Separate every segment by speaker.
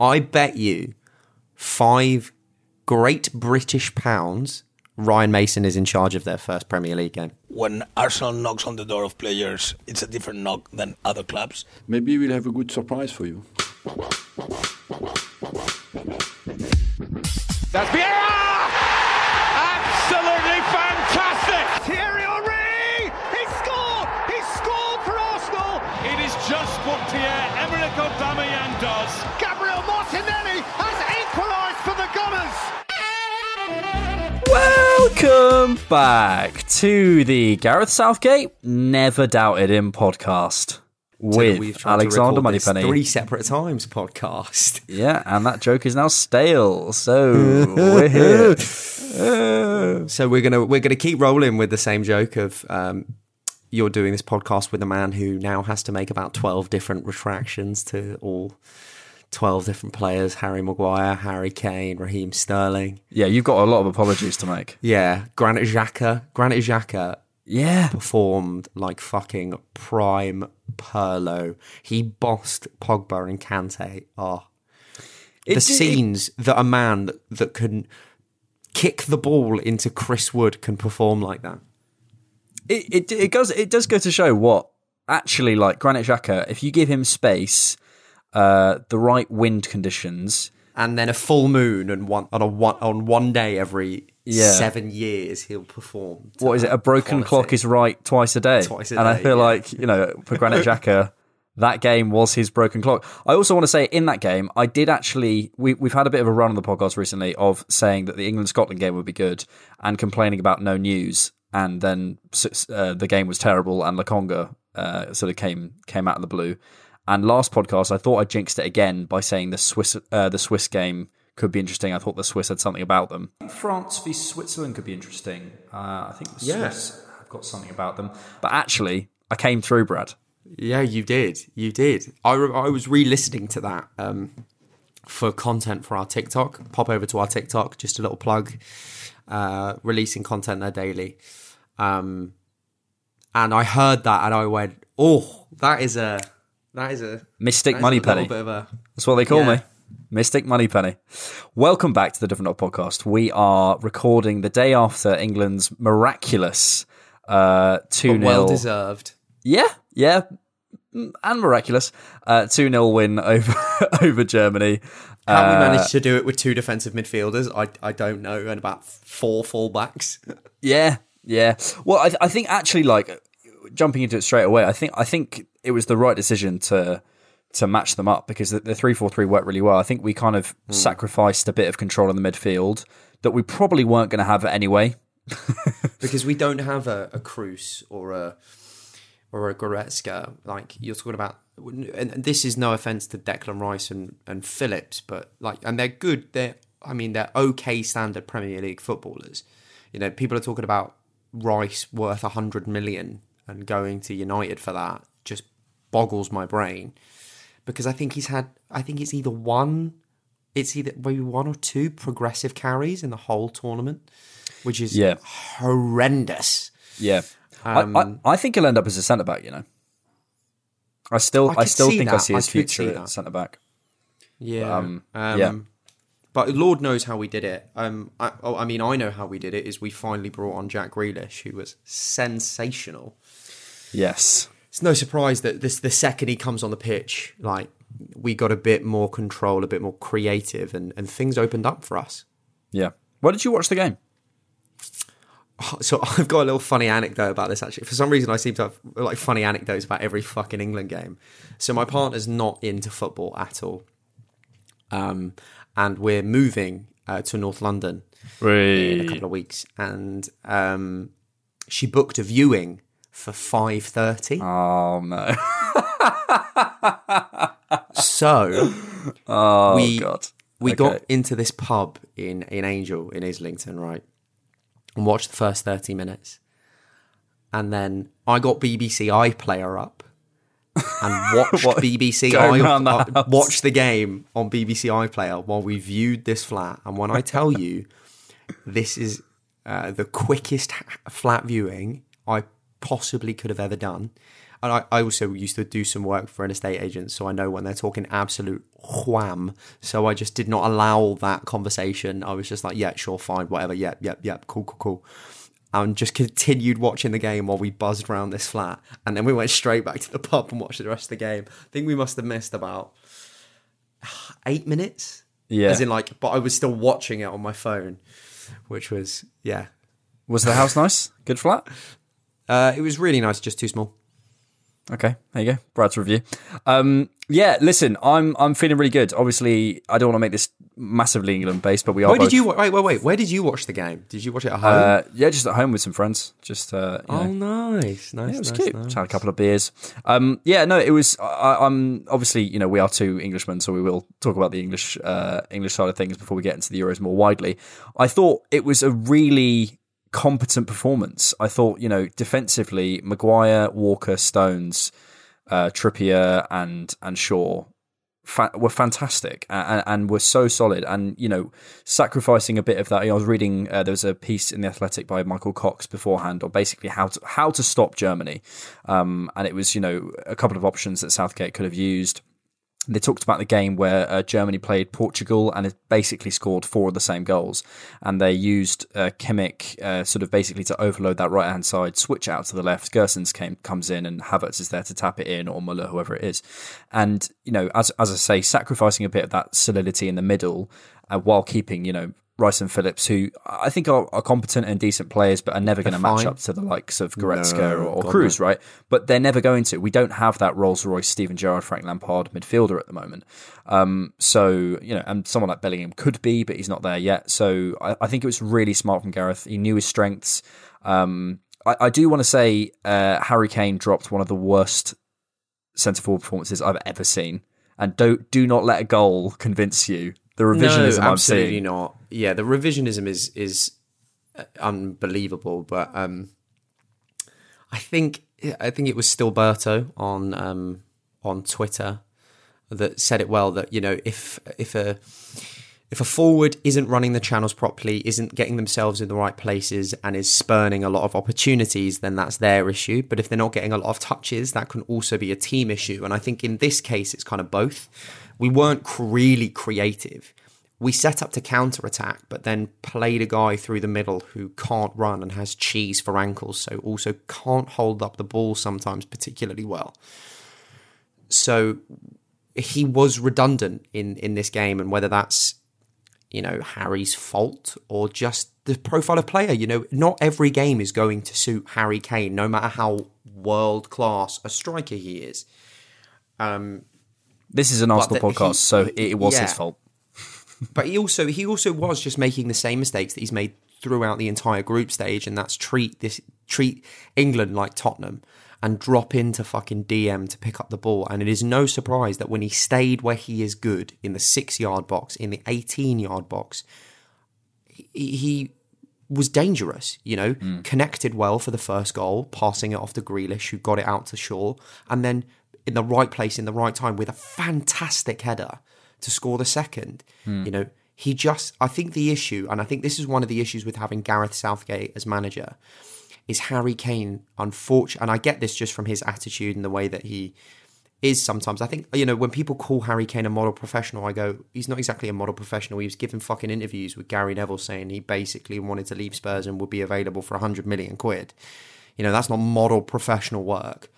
Speaker 1: I bet you five great British pounds Ryan Mason is in charge of their first Premier League game.
Speaker 2: When Arsenal knocks on the door of players, it's a different knock than other clubs.
Speaker 3: Maybe we'll have a good surprise for you.
Speaker 4: That's Vieira!
Speaker 5: Welcome back to the Gareth Southgate Never Doubted Him podcast with
Speaker 1: we've
Speaker 5: Alexander Moneypenny.
Speaker 1: Three separate times podcast.
Speaker 5: Yeah, and that joke is now stale. So we're here.
Speaker 1: So we're gonna we're gonna keep rolling with the same joke of um, you're doing this podcast with a man who now has to make about twelve different retractions to all twelve different players: Harry Maguire, Harry Kane, Raheem Sterling.
Speaker 5: Yeah, you've got a lot of apologies to make.
Speaker 1: Yeah, Granit Xhaka. Granit Xhaka
Speaker 5: Yeah.
Speaker 1: performed like fucking prime Pirlo. He bossed Pogba and Kante. Oh, the
Speaker 5: It- it-
Speaker 1: scenes that a man that, that can kick the ball into Chris Wood can perform like that.
Speaker 5: it, it it goes it does go to show what actually like Granit Xhaka, if you give him space, uh, the right wind conditions,
Speaker 1: And then a full moon and one on a one on one day every
Speaker 5: Yeah.
Speaker 1: seven years he'll perform.
Speaker 5: what is it? A broken
Speaker 1: quality.
Speaker 5: clock is right twice a day.
Speaker 1: Twice a
Speaker 5: and I feel
Speaker 1: yeah.
Speaker 5: like you know for Granit Xhaka. That game was his broken clock. I also want to say in that game, I did actually. We, we've had a bit of a run on the podcast recently of saying that the England Scotland game would be good and complaining about no news. And then uh, the game was terrible, and Lokonga uh, sort of came came out of the blue. And last podcast, I thought I jinxed it again by saying the Swiss uh, the Swiss game could be interesting. I thought the Swiss had something about them. France v Switzerland could be interesting. Uh, I think the
Speaker 1: Yeah.
Speaker 5: Swiss have got something about them. But actually, I came through, Brad.
Speaker 1: Yeah, you did. You did. I, re- I was re-listening to that um, for content for our TikTok. Pop over to our TikTok. Just a little plug. Uh, releasing content there daily. Um, and I heard that, and I went, "Oh, that is a that is a
Speaker 5: Mystic
Speaker 1: that
Speaker 5: Money
Speaker 1: a
Speaker 5: Penny.
Speaker 1: A
Speaker 5: That's what they call
Speaker 1: Yeah.
Speaker 5: me. Mystic Money Penny. Welcome back to the Different Knock Podcast. We are recording the day after England's miraculous uh, 2 0.
Speaker 1: well deserved.
Speaker 5: Yeah, yeah. mm, And miraculous. Uh, 2 0 win over, over Germany.
Speaker 1: How we
Speaker 5: Uh,
Speaker 1: managed to do it with two defensive midfielders, I I don't know, and about four fullbacks.
Speaker 5: Yeah, yeah. Well, I, I think actually, like jumping into it straight away, I think I think it was the right decision to to match them up because the, three four three worked really well. I think we kind of hmm. sacrificed a bit of control in the midfield that we probably weren't going to have anyway.
Speaker 1: because we don't have a, a Kroos or a or a Goretzka. Like you're talking about, and and this is no offense to Declan Rice and, and Phillips, but like, and they're good. They're, I mean, they're okay standard Premier League footballers. You know, people are talking about Rice worth a hundred million and going to United for that. Just boggles my brain because I think he's had. I think it's either one. It's either maybe one or two progressive carries in the whole tournament, which is
Speaker 5: Yeah.
Speaker 1: horrendous.
Speaker 5: Yeah,
Speaker 1: Um,
Speaker 5: I, I, I think he'll end up as a centre back. You know, I still
Speaker 1: I
Speaker 5: I, still think I see his future at centre back.
Speaker 1: Yeah.
Speaker 5: Um,
Speaker 1: Um,
Speaker 5: yeah.
Speaker 1: But Lord knows how we did it. Um, I, oh, I mean, I know how we did it. Is we finally brought on Jack Grealish, who was sensational.
Speaker 5: Yes,
Speaker 1: It's no surprise that this the second he comes on the pitch, like we got a bit more control, a bit more creative, and and things opened up for us.
Speaker 5: yeah. Where did you watch the game?
Speaker 1: So I've got a little funny anecdote about this actually. For some reason, I seem to have like funny anecdotes about every fucking England game. So my partner's not into football at all, um, and we're moving uh, to North London in a couple of weeks, and um, she booked a viewing for five thirty.
Speaker 5: Oh no.
Speaker 1: So
Speaker 5: Oh
Speaker 1: we
Speaker 5: god.
Speaker 1: we
Speaker 5: Okay.
Speaker 1: got into this pub in in Angel in Islington, right, and watched the first thirty minutes, and then I got BBC iPlayer up and watched
Speaker 5: What?
Speaker 1: BBC i
Speaker 5: the
Speaker 1: uh, watched the game on BBC iPlayer while we viewed this flat. And when I tell you, this is uh, the quickest flat viewing I possibly could have ever done. And I, I also used to do some work for an estate agent, so I know when they're talking absolute wham. So I just did not allow that conversation. I was just like, yeah, sure, fine, whatever, yep, yep, yep, cool, cool, cool. And just continued watching the game while we buzzed around this flat. And then we went straight back to the pub and watched the rest of the game. I think we must have missed about eight minutes.
Speaker 5: Yeah.
Speaker 1: As in, like, but I was still watching it on my phone, which was, yeah.
Speaker 5: Was the house nice? Good flat?
Speaker 1: Uh, it was really nice, just too small.
Speaker 5: Okay, there you go. Brad's review. Um, yeah, listen, I'm I'm feeling really good. Obviously, I don't want to make this massively England based, but we are.
Speaker 1: Where
Speaker 5: both,
Speaker 1: did you wa- wait? Wait, wait. Where did you watch the game? Did you watch it at home?
Speaker 5: Uh, yeah, just at home with some friends. Just uh, you know.
Speaker 1: oh, nice, nice.
Speaker 5: Yeah, it was
Speaker 1: nice,
Speaker 5: cute.
Speaker 1: nice.
Speaker 5: Just had a couple of beers. Um, yeah, no, it was. I, I'm obviously, you know, we are two Englishmen, so we will talk about the English uh, English side of things before we get into the Euros more widely. I thought it was a really competent performance. I thought, you know, defensively, Maguire, Walker, Stones, uh, Trippier, and and Shaw fa- were fantastic and, and were so solid. And you know, sacrificing a bit of that. I was reading uh, there was a piece in the Athletic by Michael Cox beforehand on basically how to how to stop Germany, um, and it was you know a couple of options that Southgate could have used. They talked about the game where uh, Germany played Portugal and it basically scored four of the same goals, and they used uh, Kimmich uh, sort of basically to overload that right hand side, switch out to the left. Gosens came comes in, and Havertz is there to tap it in, or Muller, whoever it is. And you know, as as I say, sacrificing a bit of that solidity in the middle uh, while keeping you know Rice and Phillips, who I think are, are competent and decent players, but are never going to match up to the likes of Goretzka
Speaker 1: No,
Speaker 5: or, or Kroos, right? But they're never going to. We don't have that Rolls Royce, Steven Gerrard, Frank Lampard midfielder at the moment. Um, so you know, and someone like Bellingham could be, but he's not there yet. So I, I think it was really smart from Gareth. He knew his strengths. Um, I, I do want to say uh, Harry Kane dropped one of the worst centre forward performances I've ever seen, and don't do not let a goal convince you. The revisionism
Speaker 1: no,
Speaker 5: I'm
Speaker 1: absolutely not. Yeah, the revisionism is is uh, unbelievable. But um, I think I think it was Stilberto on um, on Twitter that said it well. That you know if if a if a forward isn't running the channels properly, isn't getting themselves in the right places, and is spurning a lot of opportunities, then that's their issue. But if they're not getting a lot of touches, that can also be a team issue. And I think in this case, it's kind of both. We weren't really creative. We set up to counter attack, but then played a guy through the middle who can't run and has cheese for ankles, so also can't hold up the ball sometimes particularly well. So he was redundant in in this game, and whether that's you know Harry's fault or just the profile of player. You know, not every game is going to suit Harry Kane, no matter how world class a striker he is. Um,
Speaker 5: This is an Arsenal
Speaker 1: that he-
Speaker 5: podcast, so it, it was his fault.
Speaker 1: but he also he also was just making the same mistakes that he's made throughout the entire group stage, and that's treat this treat England like Tottenham and drop into fucking DM to pick up the ball. And it is no surprise that when he stayed where he is good in the six yard box, in the eighteen yard box, he, he was dangerous. You know, hmm. connected well for the first goal, passing it off to Grealish, who got it out to Shaw, and then in the right place in the right time with a fantastic header to score the second. Hmm. You know, he just, I think the issue, and I think this is one of the issues with having Gareth Southgate as manager, is Harry Kane, unfortunate, and I get this just from his attitude and the way that he is sometimes. I think, you know, when people call Harry Kane a model professional, I go, he's not exactly a model professional. He was giving fucking interviews with Gary Neville saying he basically wanted to leave Spurs and would be available for 100 million quid. You know, that's not model professional work.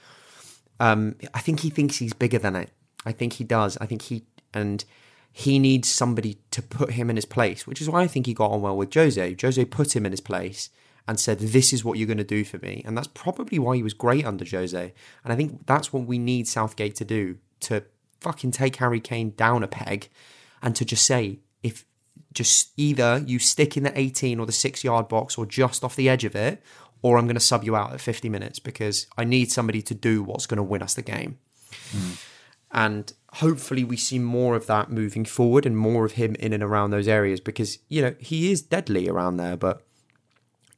Speaker 1: Um, I think he thinks he's bigger than it. I think he does. I think he and he needs somebody to put him in his place, which is why I think he got on well with Jose. Jose put him in his place and said, "This is what you're going to do for me," and that's probably why he was great under Jose. And I think that's what we need Southgate to do to fucking take Harry Kane down a peg and to just say, if just either you stick in the 18 or the six yard box or just off the edge of it, or I'm going to sub you out at 50 minutes because I need somebody to do what's going to win us the game. Mm. And hopefully we see more of that moving forward and more of him in and around those areas because you know he is deadly around there, but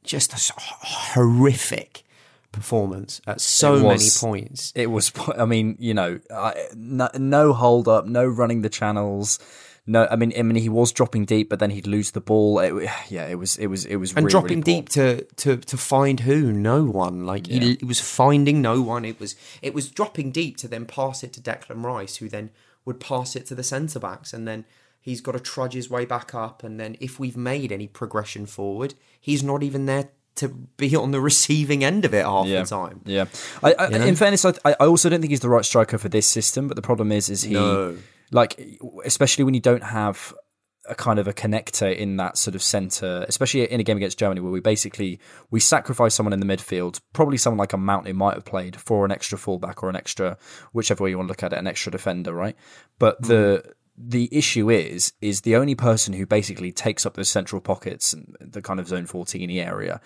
Speaker 1: just a horrific performance at so
Speaker 5: It
Speaker 1: many points.
Speaker 5: It was, I mean, you know, I, no, no hold up, no running the channels. No, I mean, I mean, he was dropping deep, but then he'd lose the ball. It, yeah, it was, it was, it was,
Speaker 1: and
Speaker 5: really,
Speaker 1: dropping
Speaker 5: really
Speaker 1: deep to, to to find who no one like he, he was finding no one it was it was dropping deep to then pass it to Declan Rice who then would pass it to the centre backs and then he's got to trudge his way back up and then if we've made any progression forward he's not even there to be on the receiving end of it half
Speaker 5: yeah.
Speaker 1: the time
Speaker 5: Yeah, I, I,
Speaker 1: You know?
Speaker 5: in fairness, I, I also don't think he's the right striker for this system. But the problem is, is he
Speaker 1: No.
Speaker 5: like, especially when you don't have a kind of a connector in that sort of center, especially in a game against Germany, where we basically we sacrifice someone in the midfield, probably someone like a Mount who might have played for an extra fullback or an extra, whichever way you want to look at it, an extra defender, right? But the hmm. The issue is is the only person who basically takes up those central pockets and the kind of zone 14 area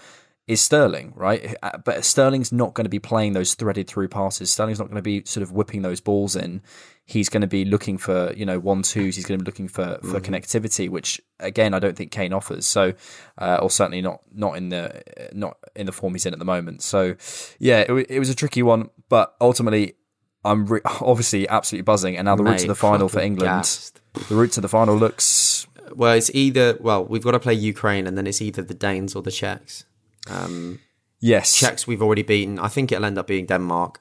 Speaker 5: is Sterling, right? Uh, But Sterling's not going to be playing those threaded through passes. Sterling's not going to be sort of whipping those balls in. He's going to be looking for, you know, one twos. He's going to be looking for, for connectivity, which again I don't think Kane offers. So, uh, or certainly not not in the not in the form he's in at the moment. So, yeah, it, it was a tricky one, but ultimately. I'm re- obviously absolutely buzzing, and now the route to the final for England.
Speaker 1: gassed.
Speaker 5: The route to the final looks
Speaker 1: well it's either well we've got to play Ukraine and then it's either the Danes or the Czechs um,
Speaker 5: yes,
Speaker 1: Czechs we've already beaten I think it'll end up being Denmark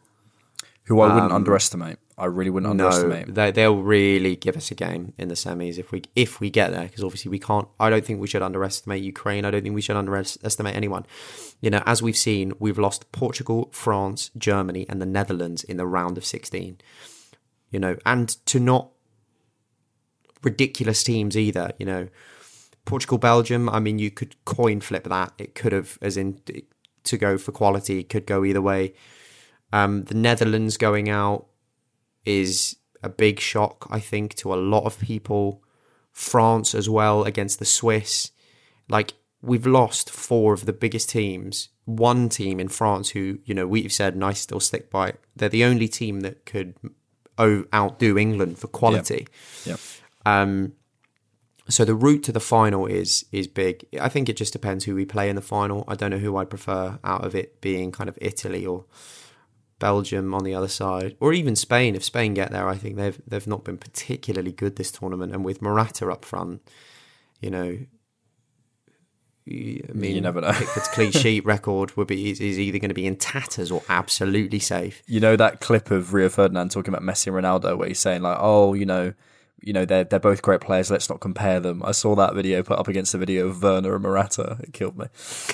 Speaker 5: who I wouldn't underestimate. I really wouldn't
Speaker 1: Um, No,
Speaker 5: underestimate.
Speaker 1: they they'll really give us a game in the semis if we if we get there because obviously we can't. I don't think we should underestimate Ukraine. I don't think we should underestimate anyone. You know, as we've seen, we've lost Portugal, France, Germany, and the Netherlands in the round of sixteen. You know, and to not ridiculous teams either. You know, Portugal, Belgium. I mean, you could coin flip that. It could have, as in to go for quality, it could go either way. Um, the Netherlands going out is a big shock, I think, to a lot of people. France as well against the Swiss. Like, we've lost four of the biggest teams. One team in France who, you know, we've said, and I still stick by it, they're the only team that could outdo England for quality.
Speaker 5: Yep.
Speaker 1: Um, so the route to the final is is big. I think it just depends who we play in the final. I don't know who I'd prefer out of it being kind of Italy or Belgium on the other side, or even Spain. If Spain get there, I think they've they've not been particularly good this tournament. And with Morata up front, you know, I mean,
Speaker 5: You never know.
Speaker 1: Pickford's clean sheet record would be is, either going to be in tatters or absolutely safe.
Speaker 5: you know that clip of Rio Ferdinand talking about Messi and Ronaldo, where he's saying like, "Oh, you know, you know they're they're both great players. Let's not compare them." I saw that video put up against the video of Werner and Morata. It killed me.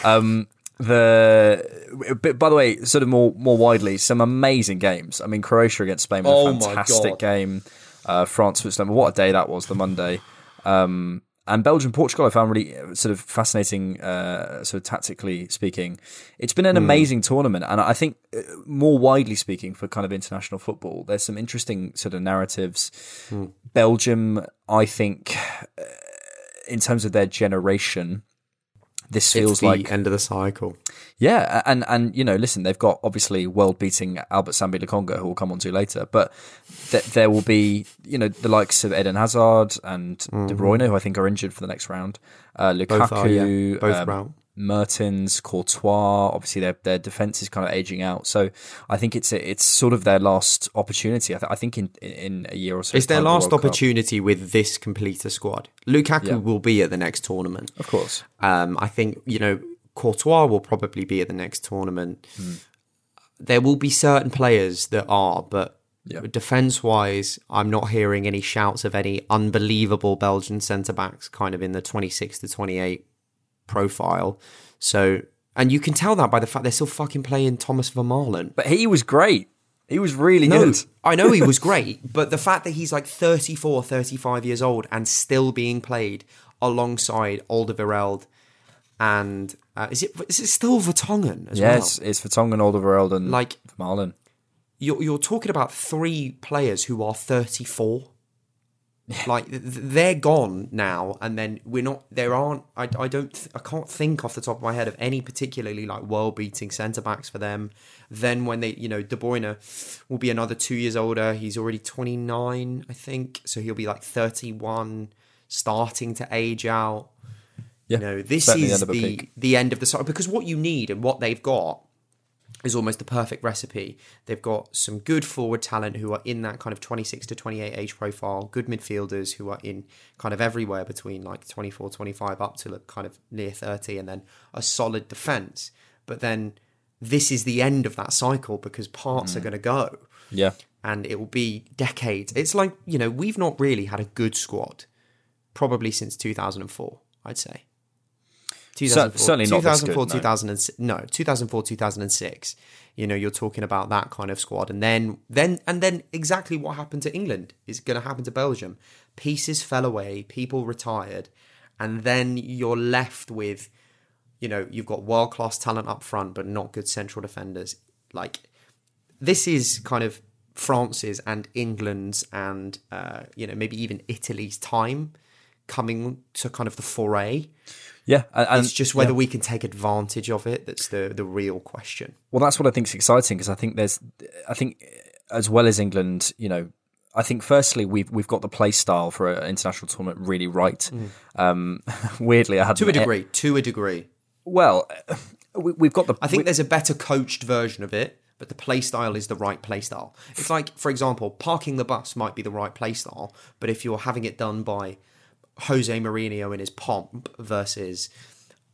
Speaker 5: Um, the but by the way, sort of more more widely, some amazing games. I mean, Croatia against Spain was
Speaker 1: Oh
Speaker 5: a fantastic game. Uh, France Switzerland, what a day that was! The Monday. Um, and Belgium, Portugal, I found really uh, sort of fascinating, uh, sort of tactically speaking. It's been an amazing tournament, and I think uh, more widely speaking for kind of international football, there's some interesting sort of narratives. Belgium, I think, uh, in terms of their generation, this feels
Speaker 1: it's the
Speaker 5: like
Speaker 1: end of the cycle.
Speaker 5: yeah, and and you know, listen, they've got obviously world-beating Albert Sambi Lokonga, who we'll come on to later, but th- there will be you know the likes of Eden Hazard and De Bruyne, who I think are injured for the next round. Uh, Lukaku,
Speaker 1: Mm-hmm. Both are, yeah. Both
Speaker 5: um. Mertens, Courtois. Obviously, their their defense is kind of aging out, so I think it's a, it's sort of their last opportunity. I, th- I think in in a year or so,
Speaker 1: It's their
Speaker 5: time, the
Speaker 1: last
Speaker 5: Cup.
Speaker 1: opportunity with this completer squad. Lukaku
Speaker 5: Yeah.
Speaker 1: will be at the next tournament.
Speaker 5: of course.
Speaker 1: Um, I think you know Courtois will probably be at the next tournament.
Speaker 5: Hmm.
Speaker 1: There will be certain players that are, but
Speaker 5: Yeah.
Speaker 1: defense wise, I'm not hearing any shouts of any unbelievable Belgian centre backs, kind of in the 26 to 28 profile. So, and you can tell that by the fact they're still fucking playing Thomas Vermaelen.
Speaker 5: But he was great. He was really
Speaker 1: No,
Speaker 5: good.
Speaker 1: I know he was great, but the fact that he's like 34, 35 years old and still being played alongside Alderweireld and uh, is it is it still Vertonghen as
Speaker 5: Yes,
Speaker 1: well?
Speaker 5: it's Vertonghen, Alderweireld, and
Speaker 1: Like-
Speaker 5: Marlon.
Speaker 1: You're you're talking about three players who are 34. Like they're gone now, and then we're not. There aren't. I, I don't. I can't think off the top of my head of any particularly like world beating centre backs for them. Then when they, you know, De Bruyne will be another two years older. He's already twenty nine, I think. So he'll be like thirty one, starting to age out.
Speaker 5: Yeah,
Speaker 1: You know, this
Speaker 5: the
Speaker 1: is
Speaker 5: end
Speaker 1: the the end of the cycle because what you need and what they've got is almost the perfect recipe. They've got some good forward talent who are in that kind of 26 to 28 age profile, good midfielders who are in kind of everywhere between like 24, 25 up to kind of near 30, and then a solid defense. But then this is the end of that cycle because parts
Speaker 5: Mm.
Speaker 1: are going to go
Speaker 5: Yeah,
Speaker 1: and it will be decades. It's like, you know, we've not really had a good squad probably since 2004, I'd say. 2004,
Speaker 5: certainly not this good,
Speaker 1: 2004,
Speaker 5: no.
Speaker 1: 2006, no, 2004, 2006. You know, you're talking about that kind of squad, and then, then, and then, exactly what happened to England is going to happen to Belgium. Pieces fell away, people retired, and then you're left with, you know, you've got world class talent up front, but not good central defenders. Like, this is kind of France's and England's and uh, you know maybe even Italy's time coming to kind of the foray.
Speaker 5: Yeah, and,
Speaker 1: it's just whether
Speaker 5: yeah.
Speaker 1: we can take advantage of it that's the the real question.
Speaker 5: Well, that's what I think is exciting because I think there's, I think as well as England, you know, I think firstly we've we've got the play style for an international tournament really right. Um, weirdly, I had
Speaker 1: To a degree, to a degree.
Speaker 5: Well, we, we've got the.
Speaker 1: I think
Speaker 5: we-
Speaker 1: there's a better coached version of it, but the play style is the right play style. It's like, for example, parking the bus might be the right play style, but if you're having it done by Jose Mourinho in his pomp versus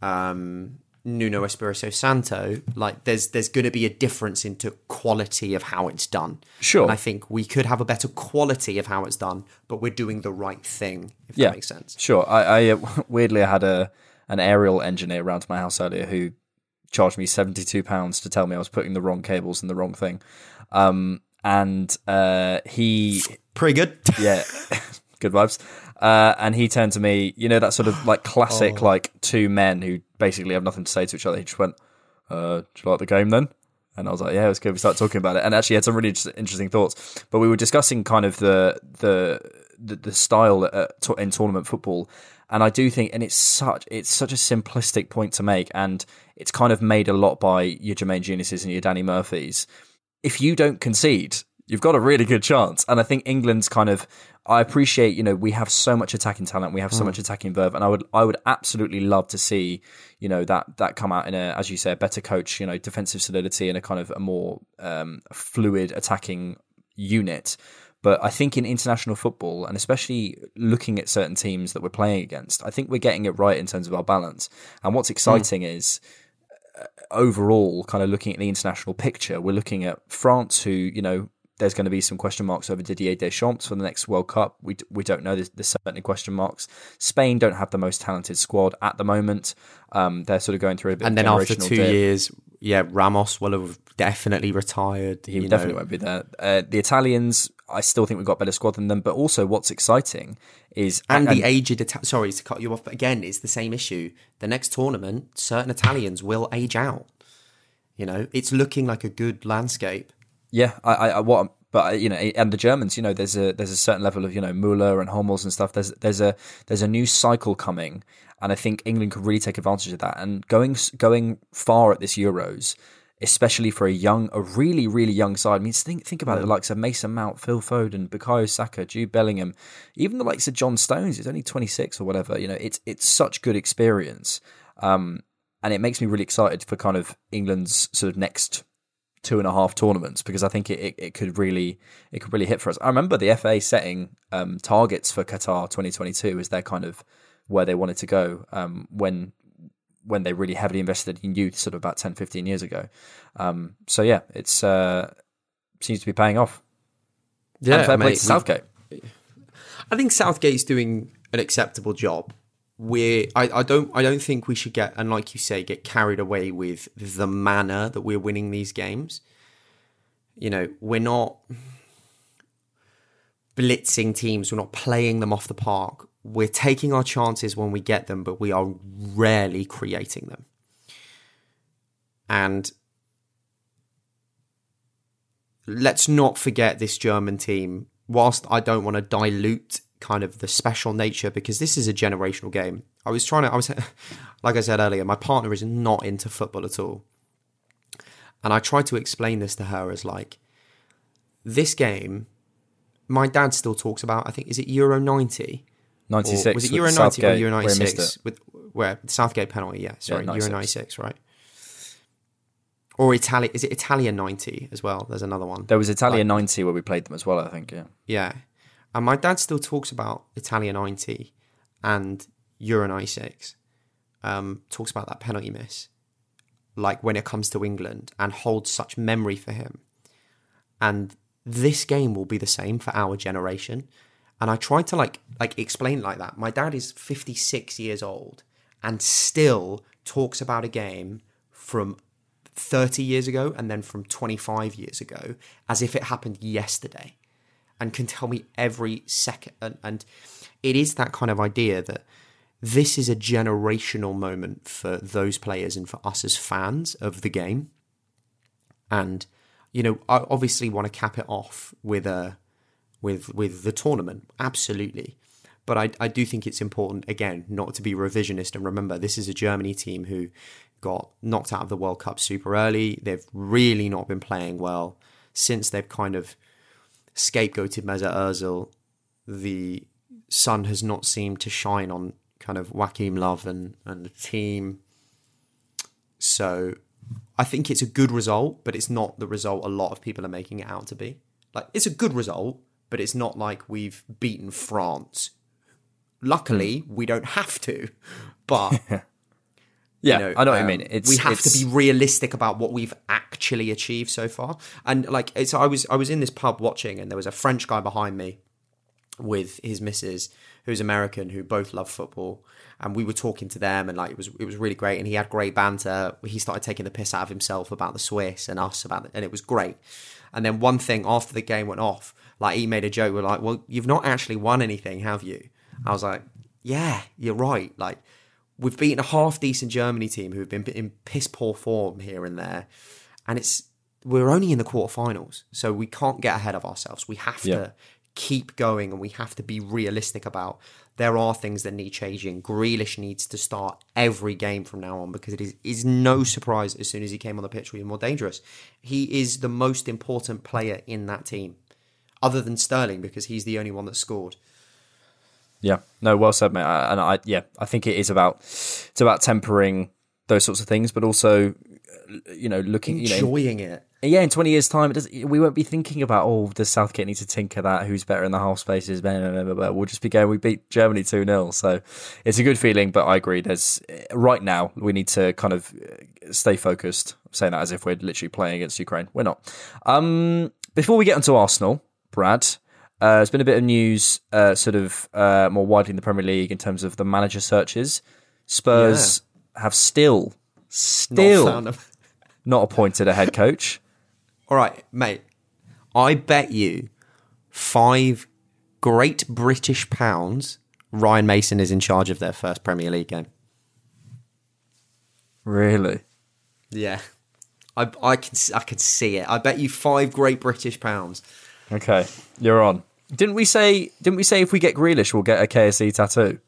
Speaker 1: um, Nuno Espirito Santo, like there's there's going to be a difference into quality of how it's done.
Speaker 5: Sure.
Speaker 1: and I think we could have a better quality of how it's done, but we're doing the right thing. If
Speaker 5: yeah,
Speaker 1: that makes sense.
Speaker 5: Sure. I, I uh, weirdly I had a an aerial engineer around to my house earlier who charged me seventy two pounds to tell me I was putting the wrong cables in the wrong thing. Um, and uh, he
Speaker 1: Pretty good.
Speaker 5: yeah, good vibes. Uh, and he turned to me, you know, that sort of like classic, like two men who basically have nothing to say to each other. He just went, uh, "Do you like the game then?" And I was like, "Yeah, it was good." We started talking about it, and actually had some really interesting thoughts. But we were discussing kind of the the the, the style uh, to- in tournament football, and I do think, and it's such it's such a simplistic point to make, and it's kind of made a lot by your Jermaine Jenases and your Danny Murphys if you don't concede, you've got a really good chance. And I think England's kind of I appreciate, you know, we have so much attacking talent, we have so mm. much attacking verve, and I would I would absolutely love to see, you know, that that come out in a as you say, a better coach, you know, defensive solidity and a kind of a more um, fluid attacking unit. But I think in international football, and especially looking at certain teams that we're playing against, I think we're getting it right in terms of our balance. And what's mm. exciting is uh, overall, kind of looking at the international picture, we're looking at France, who you know there's going to be some question marks over Didier Deschamps for the next World Cup. We we don't know. There's, there's certainly question marks. Spain don't have the most talented squad at the moment. Um, they're sort of going through a bit.
Speaker 1: and then after two
Speaker 5: dip.
Speaker 1: years, yeah, Ramos will have definitely retired.
Speaker 5: He definitely
Speaker 1: know.
Speaker 5: won't be there. Uh, the Italians, I still think we've got a better squad than them. But also, what's exciting is
Speaker 1: And the aged Ita- sorry to cut you off, but again, it's the same issue. The next tournament, certain Italians will age out. You know, it's looking like a good landscape.
Speaker 5: Yeah, I, I, I what, but you know, and the Germans, you know, there's a there's a certain level of you know Muller and Hummels and stuff. There's there's a there's a new cycle coming, and I think England could really take advantage of that. And going going far at this Euros, especially for a young, a really really young side. I mean, think think about it. The likes of Mason Mount, Phil Foden, Bukayo Saka, Jude Bellingham, even the likes of John Stones. He's only 26 or whatever. You know, it's it's such good experience. Um, and it makes me really excited for kind of England's sort of next two and a half tournaments because I think it, it, it could really it could really hit for us. I remember the FA setting um, targets for Qatar 2022 as their kind of where they wanted to go um, when when they really heavily invested in youth sort of about 10 15 years ago. Um, so yeah, it's uh, seems to be paying off.
Speaker 1: Yeah,
Speaker 5: and fair play to Southgate.
Speaker 1: I think Southgate's doing an acceptable job. We're I, I don't I don't think we should get and like you say get carried away with the manner that we're winning these games. You know, we're not blitzing teams, we're not playing them off the park. We're taking our chances when we get them, but we are rarely creating them. And let's not forget this German team. Whilst I don't want to dilute kind of the special nature because this is a generational game. I was trying to, I was, like I said earlier, my partner is not into football at all. And I tried to explain this to her as like, this game, my dad still talks about, I think, is it Euro 90? Or
Speaker 5: 96.
Speaker 1: was it Euro 90
Speaker 5: Southgate,
Speaker 1: or Euro
Speaker 5: where he missed
Speaker 1: 96?
Speaker 5: it.
Speaker 1: With, where? Southgate penalty, yeah. Sorry, Euro
Speaker 5: 96.
Speaker 1: 96, right? Or Italy, is it Italian 90 as well? There's another one.
Speaker 5: There was Italia 90 where we played them as well, I think, yeah.
Speaker 1: Yeah. And my dad still talks about Italia 90 and Euro 96. Um, talks about that penalty miss, like when it comes to England, and holds such memory for him. And this game will be the same for our generation. And I tried to like like explain like that. My dad is 56 years old and still talks about a game from 30 years ago and then from 25 years ago as if it happened yesterday and can tell me every second. And, and it is that kind of idea that this is a generational moment for those players and for us as fans of the game. And you know, I obviously want to cap it off with a with with the tournament, absolutely. But I, I do think it's important again not to be revisionist and remember this is a Germany team who got knocked out of the World Cup super early. They've really not been playing well since they've kind of scapegoated Mesut Ozil. The sun has not seemed to shine on kind of Joachim Love and, and the team. So I think it's a good result, but it's not the result a lot of people are making it out to be. Like it's a good result, but it's not like we've beaten France. Luckily, we don't have to, but
Speaker 5: Yeah,
Speaker 1: you know,
Speaker 5: I know what
Speaker 1: um,
Speaker 5: you mean. It's,
Speaker 1: we have
Speaker 5: it's-
Speaker 1: to be realistic about what we've actually achieved so far. And like, it's I was I was in this pub watching, and there was a French guy behind me with his missus, who's American, who both love football, and we were talking to them, and like it was it was really great, and he had great banter. He started taking the piss out of himself about the Swiss and us about it, and it was great. And then one thing after the game went off, like he made a joke, we're like, "Well, you've not actually won anything, have you?" I was like, "Yeah, you're right." Like we've beaten a half decent Germany team who've been in piss poor form here and there, and it's we're only in the quarterfinals, so we can't get ahead of ourselves. We have
Speaker 5: Yeah.
Speaker 1: to keep going, and we have to be realistic about there are things that need changing. Grealish needs to start every game from now on because it is is no surprise as soon as he came on the pitch we were more dangerous. He is the most important player in that team, other than Sterling because he's the only one that scored.
Speaker 5: Yeah, no, well said, mate. I- And I, yeah, I think it is about it's about tempering those sorts of things, but also, uh, you know, looking, you know,
Speaker 1: Enjoying it.
Speaker 5: yeah, in twenty years' time, it does, we won't be thinking about oh, does Southgate need to tinker that? Who's better in the half spaces? Blah, blah, blah, blah. We'll just be going. We beat Germany two 0 so it's a good feeling. But I agree. There's right now we need to kind of uh, stay focused. I'm saying that as if we're literally playing against Ukraine. We're not. Um, before we get onto Arsenal, Brad. Uh, there's been a bit of news, uh, sort of uh, more widely in the Premier League in terms of the manager searches. Spurs have still,
Speaker 1: Not
Speaker 5: still
Speaker 1: him.
Speaker 5: not appointed a head coach.
Speaker 1: All right, mate. I bet you five great British pounds Ryan Mason is in charge of their first Premier League game.
Speaker 5: Really?
Speaker 1: Yeah. I, I can I can see it. I bet you five great British pounds.
Speaker 5: Okay, you're on. Didn't we say? Didn't we say if we get Grealish, we'll get a KSE tattoo?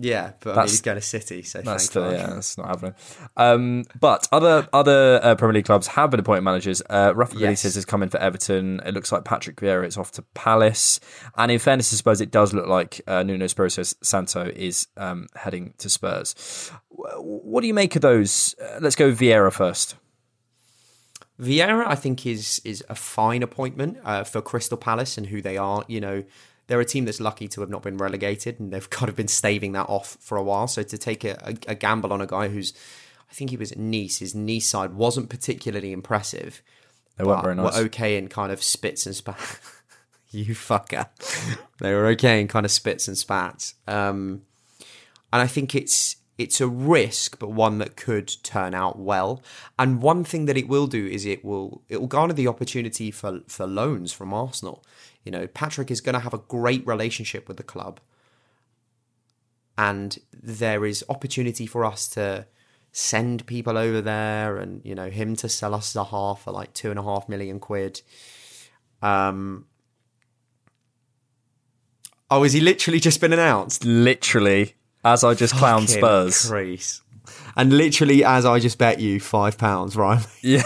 Speaker 1: Yeah, but I mean, he's going to City, so
Speaker 5: That's still, yeah, that's not happening. Um, but other other uh, Premier League clubs have been appointing managers. Uh, Rafa
Speaker 1: Yes.
Speaker 5: Benitez has come in for Everton. It looks like Patrick Vieira is off to Palace. And in fairness to Spurs, it does look like uh, Nuno Espirito Santo is um, heading to Spurs. W- What do you make of those? Uh, let's go with Vieira first.
Speaker 1: Vieira, I think, is is a fine appointment uh, for Crystal Palace and who they are. You know, they're a team that's lucky to have not been relegated, and they've kind of been staving that off for a while. So to take a, a, a gamble on a guy who's, I think he was at Nice, his Nice side wasn't particularly impressive.
Speaker 5: They weren't very nice.
Speaker 1: Were okay in kind of spits and spats. you fucker. they were okay in kind of spits and spats. Um, and I think it's it's a risk, but one that could turn out well. And one thing that it will do is it will it will garner the opportunity for for loans from Arsenal. You know, Patrick is going to have a great relationship with the club, and there is opportunity for us to send people over there, and you know him to sell us Zaha for like two and a half million quid. Um, Oh, is he literally just been announced?
Speaker 5: Literally, as I just clowned
Speaker 1: Fucking
Speaker 5: Spurs.
Speaker 1: Crease. And literally, as I just bet you five pounds, right?
Speaker 5: Yeah.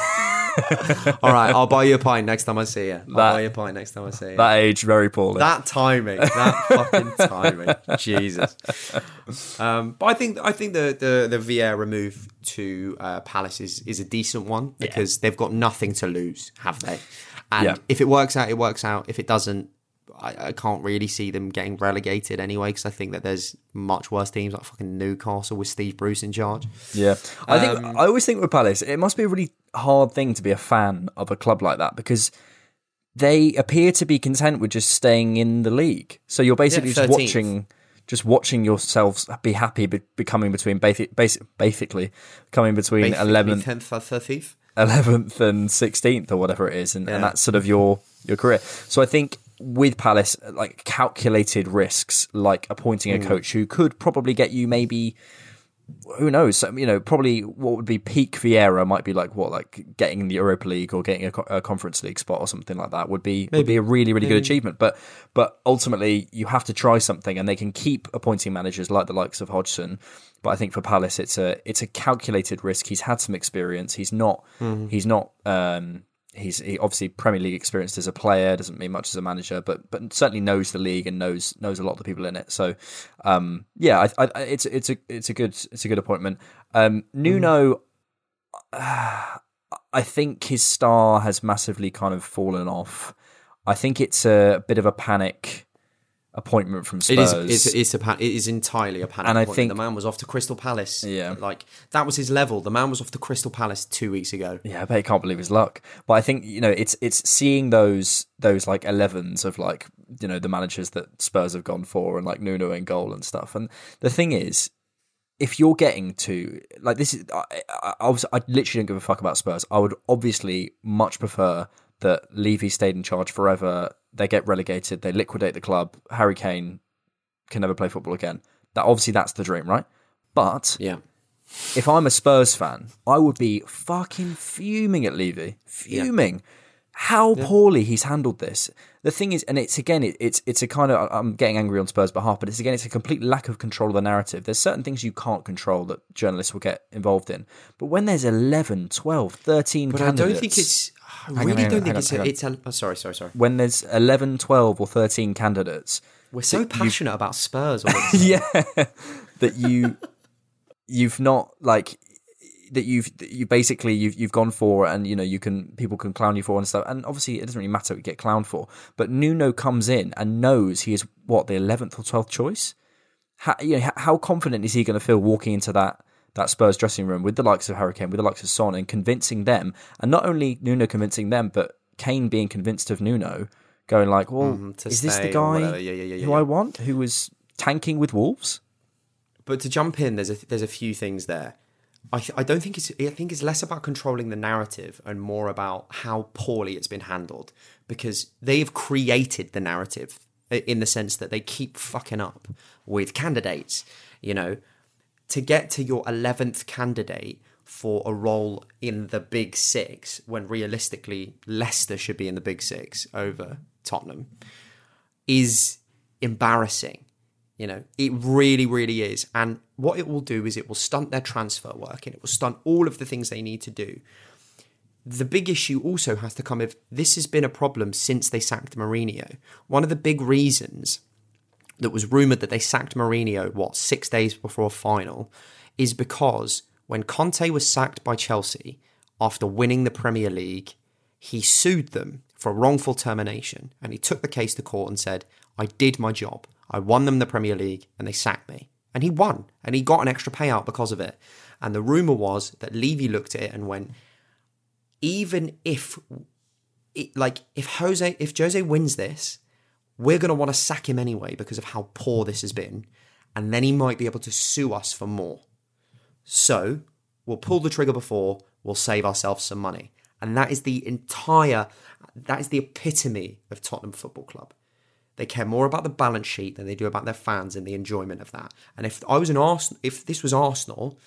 Speaker 1: All right, I'll buy you a pint next time I see you. I'll
Speaker 5: That-
Speaker 1: buy you a pint next time I see you.
Speaker 5: That age very poorly.
Speaker 1: That timing, that fucking timing, Jesus. Um, but I think I think the the the Vieira move to uh, Palace is is a decent one because they've got nothing to lose, have they? And
Speaker 5: Yeah.
Speaker 1: if it works out, it works out. If it doesn't, I, I can't really see them getting relegated anyway because I think that there's much worse teams like fucking Newcastle with Steve Bruce in charge.
Speaker 5: Yeah, I think
Speaker 1: Um,
Speaker 5: I always think with Palace, it must be a really hard thing to be a fan of a club like that because they appear to be content with just staying in the league. So you're basically
Speaker 1: Yeah,
Speaker 5: just watching, just watching yourselves be happy, be, becoming between basic, basic, basically coming between eleventh,
Speaker 1: tenth, thirteenth.
Speaker 5: eleventh and sixteenth or whatever it is, and, and that's sort of your your career. So I think with Palace, like calculated risks, like appointing a
Speaker 1: Mm.
Speaker 5: coach who could probably get you maybe who knows? You know, probably what would be peak Vieira might be like what, like getting the Europa League or getting a, co- a Conference League spot or something like that would be would be a really really good achievement. But but ultimately, you have to try something, and they can keep appointing managers like the likes of Hodgson. But I think for Palace, it's a it's a calculated risk. He's had some experience. He's not he's not. Um, He's he obviously Premier League experienced as a player doesn't mean much as a manager, but but certainly knows the league and knows knows a lot of the people in it. So um, yeah, I, I, it's it's a it's a good it's a good appointment. Um, Nuno, I think his star has massively kind of fallen off. I think it's a bit of a panic appointment from Spurs.
Speaker 1: is. It's, it's a. pa- It is entirely a panic.
Speaker 5: And I
Speaker 1: appointment.
Speaker 5: think-
Speaker 1: the man was off to Crystal Palace.
Speaker 5: Yeah.
Speaker 1: like that was his level. The man was off to Crystal Palace two weeks ago.
Speaker 5: Yeah, I bet he can't believe his luck. But I think you know it's it's seeing those those like elevens of like you know the managers that Spurs have gone for and like Nuno in goal and stuff. And the thing is, if you're getting to like this is I, I, I, was, I literally don't give a fuck about Spurs. I would obviously much prefer that Levy stayed in charge forever. They get relegated. They liquidate the club. Harry Kane can never play football again. That obviously that's the dream, right? But
Speaker 1: Yeah,
Speaker 5: if I'm a Spurs fan, I would be fucking fuming at Levy. Fuming. How poorly he's handled this. The thing is, and it's again, it, it's it's a kind of I'm getting angry on Spurs' behalf, but it's again, it's a complete lack of control of the narrative. There's certain things you can't control that journalists will get involved in, but when there's 11, 12, 13
Speaker 1: but I don't think it's. I really
Speaker 5: on,
Speaker 1: don't think
Speaker 5: on,
Speaker 1: it's. A, it's a, oh, sorry, sorry, sorry.
Speaker 5: when there's 11, 12, or 13 candidates,
Speaker 1: We're so
Speaker 5: that you-
Speaker 1: passionate about Spurs. all of a sudden.
Speaker 5: yeah that you you've not like that you've that you basically you've you've gone for and you know you can people can clown you for and stuff and obviously it doesn't really matter what you get clowned for but Nuno comes in and knows he is what the 11th or 12th choice how, you know, how confident is he going to feel walking into that that Spurs dressing room with the likes of Hurricane with the likes of Son and convincing them and not only Nuno convincing them but Kane being convinced of Nuno going like well
Speaker 1: mm, to
Speaker 5: is this the guy.
Speaker 1: Yeah, yeah, yeah,
Speaker 5: who. I want who was tanking with Wolves
Speaker 1: But to jump in, there's a there's a few things there. I th- I don't think it's I think it's less about controlling the narrative and more about how poorly it's been handled because they've created the narrative in the sense that they keep fucking up with candidates. You know, to get to your eleventh candidate for a role in the Big Six when realistically Leicester should be in the Big Six over Tottenham is embarrassing. You know, it really, really is. And what it will do is it will stunt their transfer work and it will stunt all of the things they need to do. The big issue also has to come if this has been a problem since they sacked Mourinho. One of the big reasons that was rumoured that they sacked Mourinho, what, six days before a final, is because when Conte was sacked by Chelsea after winning the Premier League, he sued them for wrongful termination and he took the case to court and said, I did my job. I won them the Premier League and they sacked me. And he won and he got an extra payout because of it. And the rumour was that Levy looked at it and went, even if like if Jose if Jose wins this, we're going to want to sack him anyway because of how poor this has been, and then he might be able to sue us for more. So we'll pull the trigger before we'll save ourselves some money, and that is the entire that is the epitome of Tottenham Football Club. They care more about the balance sheet than they do about their fans and the enjoyment of that. And if I was an Arsenal, if this was Arsenal,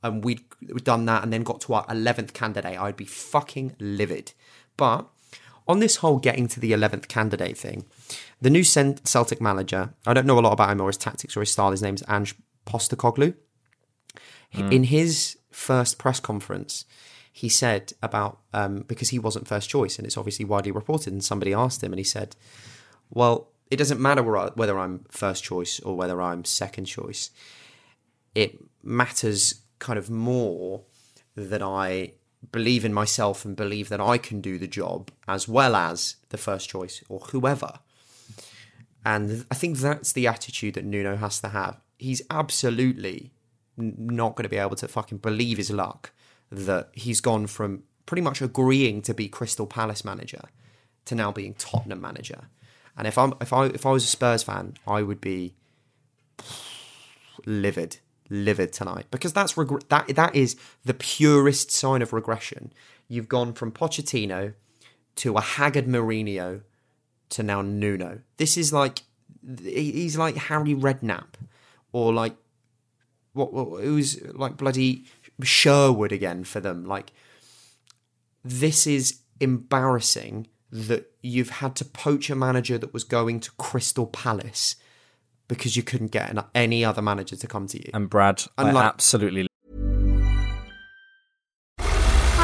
Speaker 1: and we'd we'd done that and then got to our 11th candidate, I'd be fucking livid. But on this whole getting to the 11th candidate thing, the new Celtic manager, I don't know a lot about him or his tactics or his style. His name's Ange Postecoglou. In his first press conference, he said about um, because he wasn't first choice, and it's obviously widely reported. And somebody asked him, and he said, "Well, it doesn't matter whether I'm first choice or whether I'm second choice. It matters kind of more that I believe in myself and believe that I can do the job as well as the first choice or whoever." And I think that's the attitude that Nuno has to have. He's absolutely not going to be able to fucking believe his luck that he's gone from pretty much agreeing to be Crystal Palace manager to now being Tottenham manager. And if I'm if I if I was a Spurs fan, I would be livid, livid tonight because that's reg- that that is the purest sign of regression. You've gone from Pochettino to a haggard Mourinho to now Nuno. This is like he's like Harry Redknapp or like what, what it was like bloody Sherwood again for them. Like this is embarrassing that you've had to poach a manager that was going to Crystal Palace because you couldn't get any other manager to come to you.
Speaker 5: And Brad, I
Speaker 1: Unlike-
Speaker 5: absolutely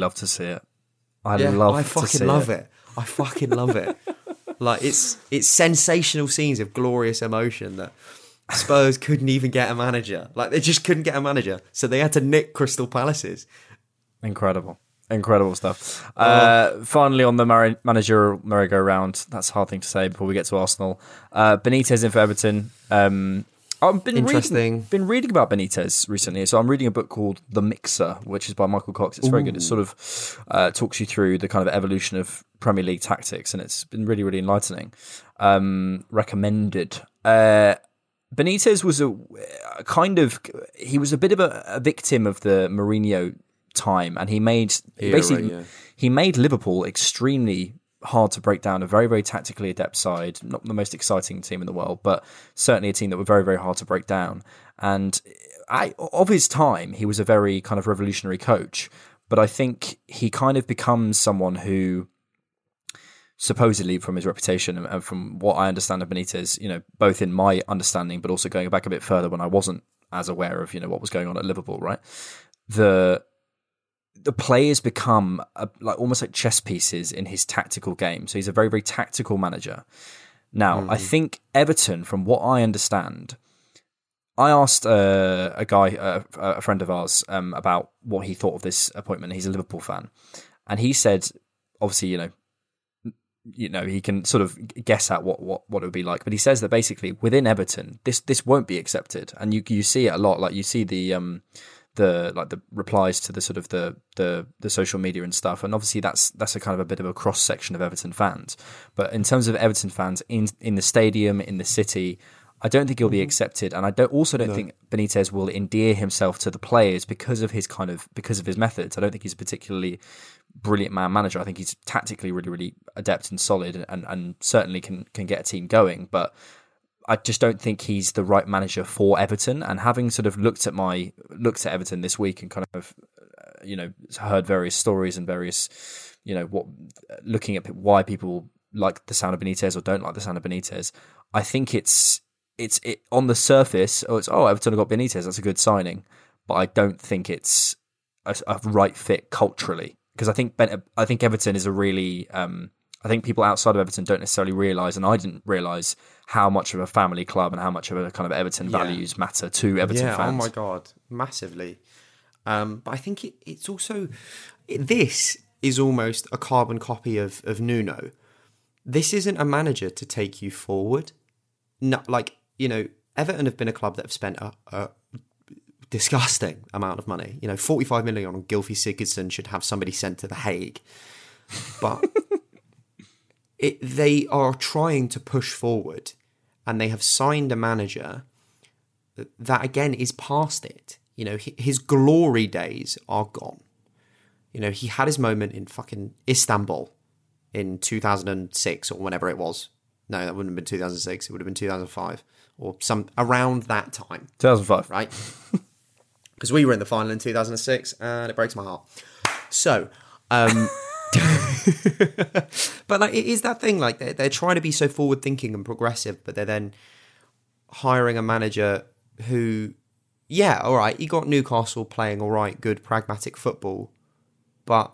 Speaker 5: Love to see it. I
Speaker 1: Yeah,
Speaker 5: love
Speaker 1: I
Speaker 5: to
Speaker 1: fucking
Speaker 5: see
Speaker 1: love it. I fucking love it. like it's it's sensational scenes of glorious emotion that Spurs couldn't even get a manager. Like they just couldn't get a manager, so they had to nick Crystal Palaces.
Speaker 5: Incredible. Incredible stuff. Uh, finally, on the mar- manager merry-go-round, that's a hard thing to say before we get to Arsenal. Uh, Benitez in for Everton. Um, I've been
Speaker 1: Interesting.
Speaker 5: reading, been reading about Benitez recently. So I'm reading a book called The Mixer, which is by Michael Cox. It's very good. It sort of uh, talks you through the kind of evolution of Premier League tactics, and it's been really, really enlightening. Um, recommended. Uh, Benitez was a, a kind of he was a bit of a, a victim of the Mourinho time, and he made
Speaker 1: Era,
Speaker 5: basically
Speaker 1: yeah.
Speaker 5: he made Liverpool extremely hard to break down. A very very tactically adept side, not the most exciting team in the world, but certainly a team that were very very hard to break down. And I, of his time, he was a very kind of revolutionary coach. But I think he kind of becomes someone who supposedly from his reputation and- from what I understand of Benitez, you know, both in my understanding, but also going back a bit further when I wasn't as aware of, you know, what was going on at Liverpool, right? The the players become a, like almost like chess pieces in his tactical game. So he's a very very tactical manager. Now, I think Everton, from what I understand, I asked uh, a guy, uh, a friend of ours, um, about what he thought of this appointment. He's a Liverpool fan, and he said, obviously, you know, you know, he can sort of guess at what, what, what it would be like. But he says that basically within Everton, this this won't be accepted, and you you see it a lot. Like you see the um the like the replies to the sort of the the the social media and stuff, and obviously that's that's a kind of a bit of a cross section of Everton fans. But in terms of Everton fans in in the stadium in the city. I don't think he'll be mm-hmm. accepted, and I don't also don't think Benitez will endear himself to the players because of his kind of because of his methods. I don't think he's a particularly brilliant man manager. I think he's tactically really, really adept and solid, and, and certainly can can get a team going. But I just don't think he's the right manager for Everton. And having sort of looked at my looked at Everton this week and kind of uh, you know heard various stories and various you know what looking at why people like the sound of Benitez or don't like the sound of Benitez, I think it's it's it on the surface. Oh, it's oh Everton have got Benitez. That's a good signing, but I don't think it's a, a right fit culturally because I think ben, I think Everton is a really um, I think people outside of Everton don't necessarily realise, and I didn't realise how much of a family club and how much of a kind of Everton
Speaker 1: Yeah.
Speaker 5: values matter to Everton
Speaker 1: yeah,
Speaker 5: fans.
Speaker 1: oh my god, massively. Um, but I think it, it's also it, this is almost a carbon copy of of Nuno. This isn't a manager to take you forward. No, like you know, Everton have been a club that have spent a, a disgusting amount of money. You know, forty five million on Gylfi Sigurdsson should have somebody sent to the Hague. but it, they are trying to push forward, and they have signed a manager that, that again is past it. You know, his glory days are gone. You know, he had his moment in fucking Istanbul in 2006 or whenever it was. No, that wouldn't have been 2006. It would have been 2005 or some around that time,
Speaker 5: 2005.
Speaker 1: right? Because we were in the final in 2006, and it breaks my heart. So, um, but like it is that thing. Like they're, they're trying to be so forward thinking and progressive, but they're then hiring a manager who, yeah, all right, he got Newcastle playing all right, good pragmatic football, but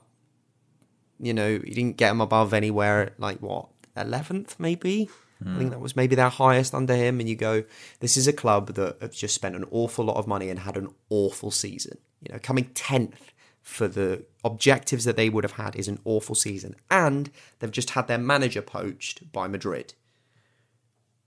Speaker 1: you know he didn't get them above anywhere. Like what eleventh maybe. I think hmm. that was maybe their highest under him. And you go, this is a club that have just spent an awful lot of money and had an awful season. You know, coming tenth for the objectives that they would have had is an awful season, and they've just had their manager poached by Madrid.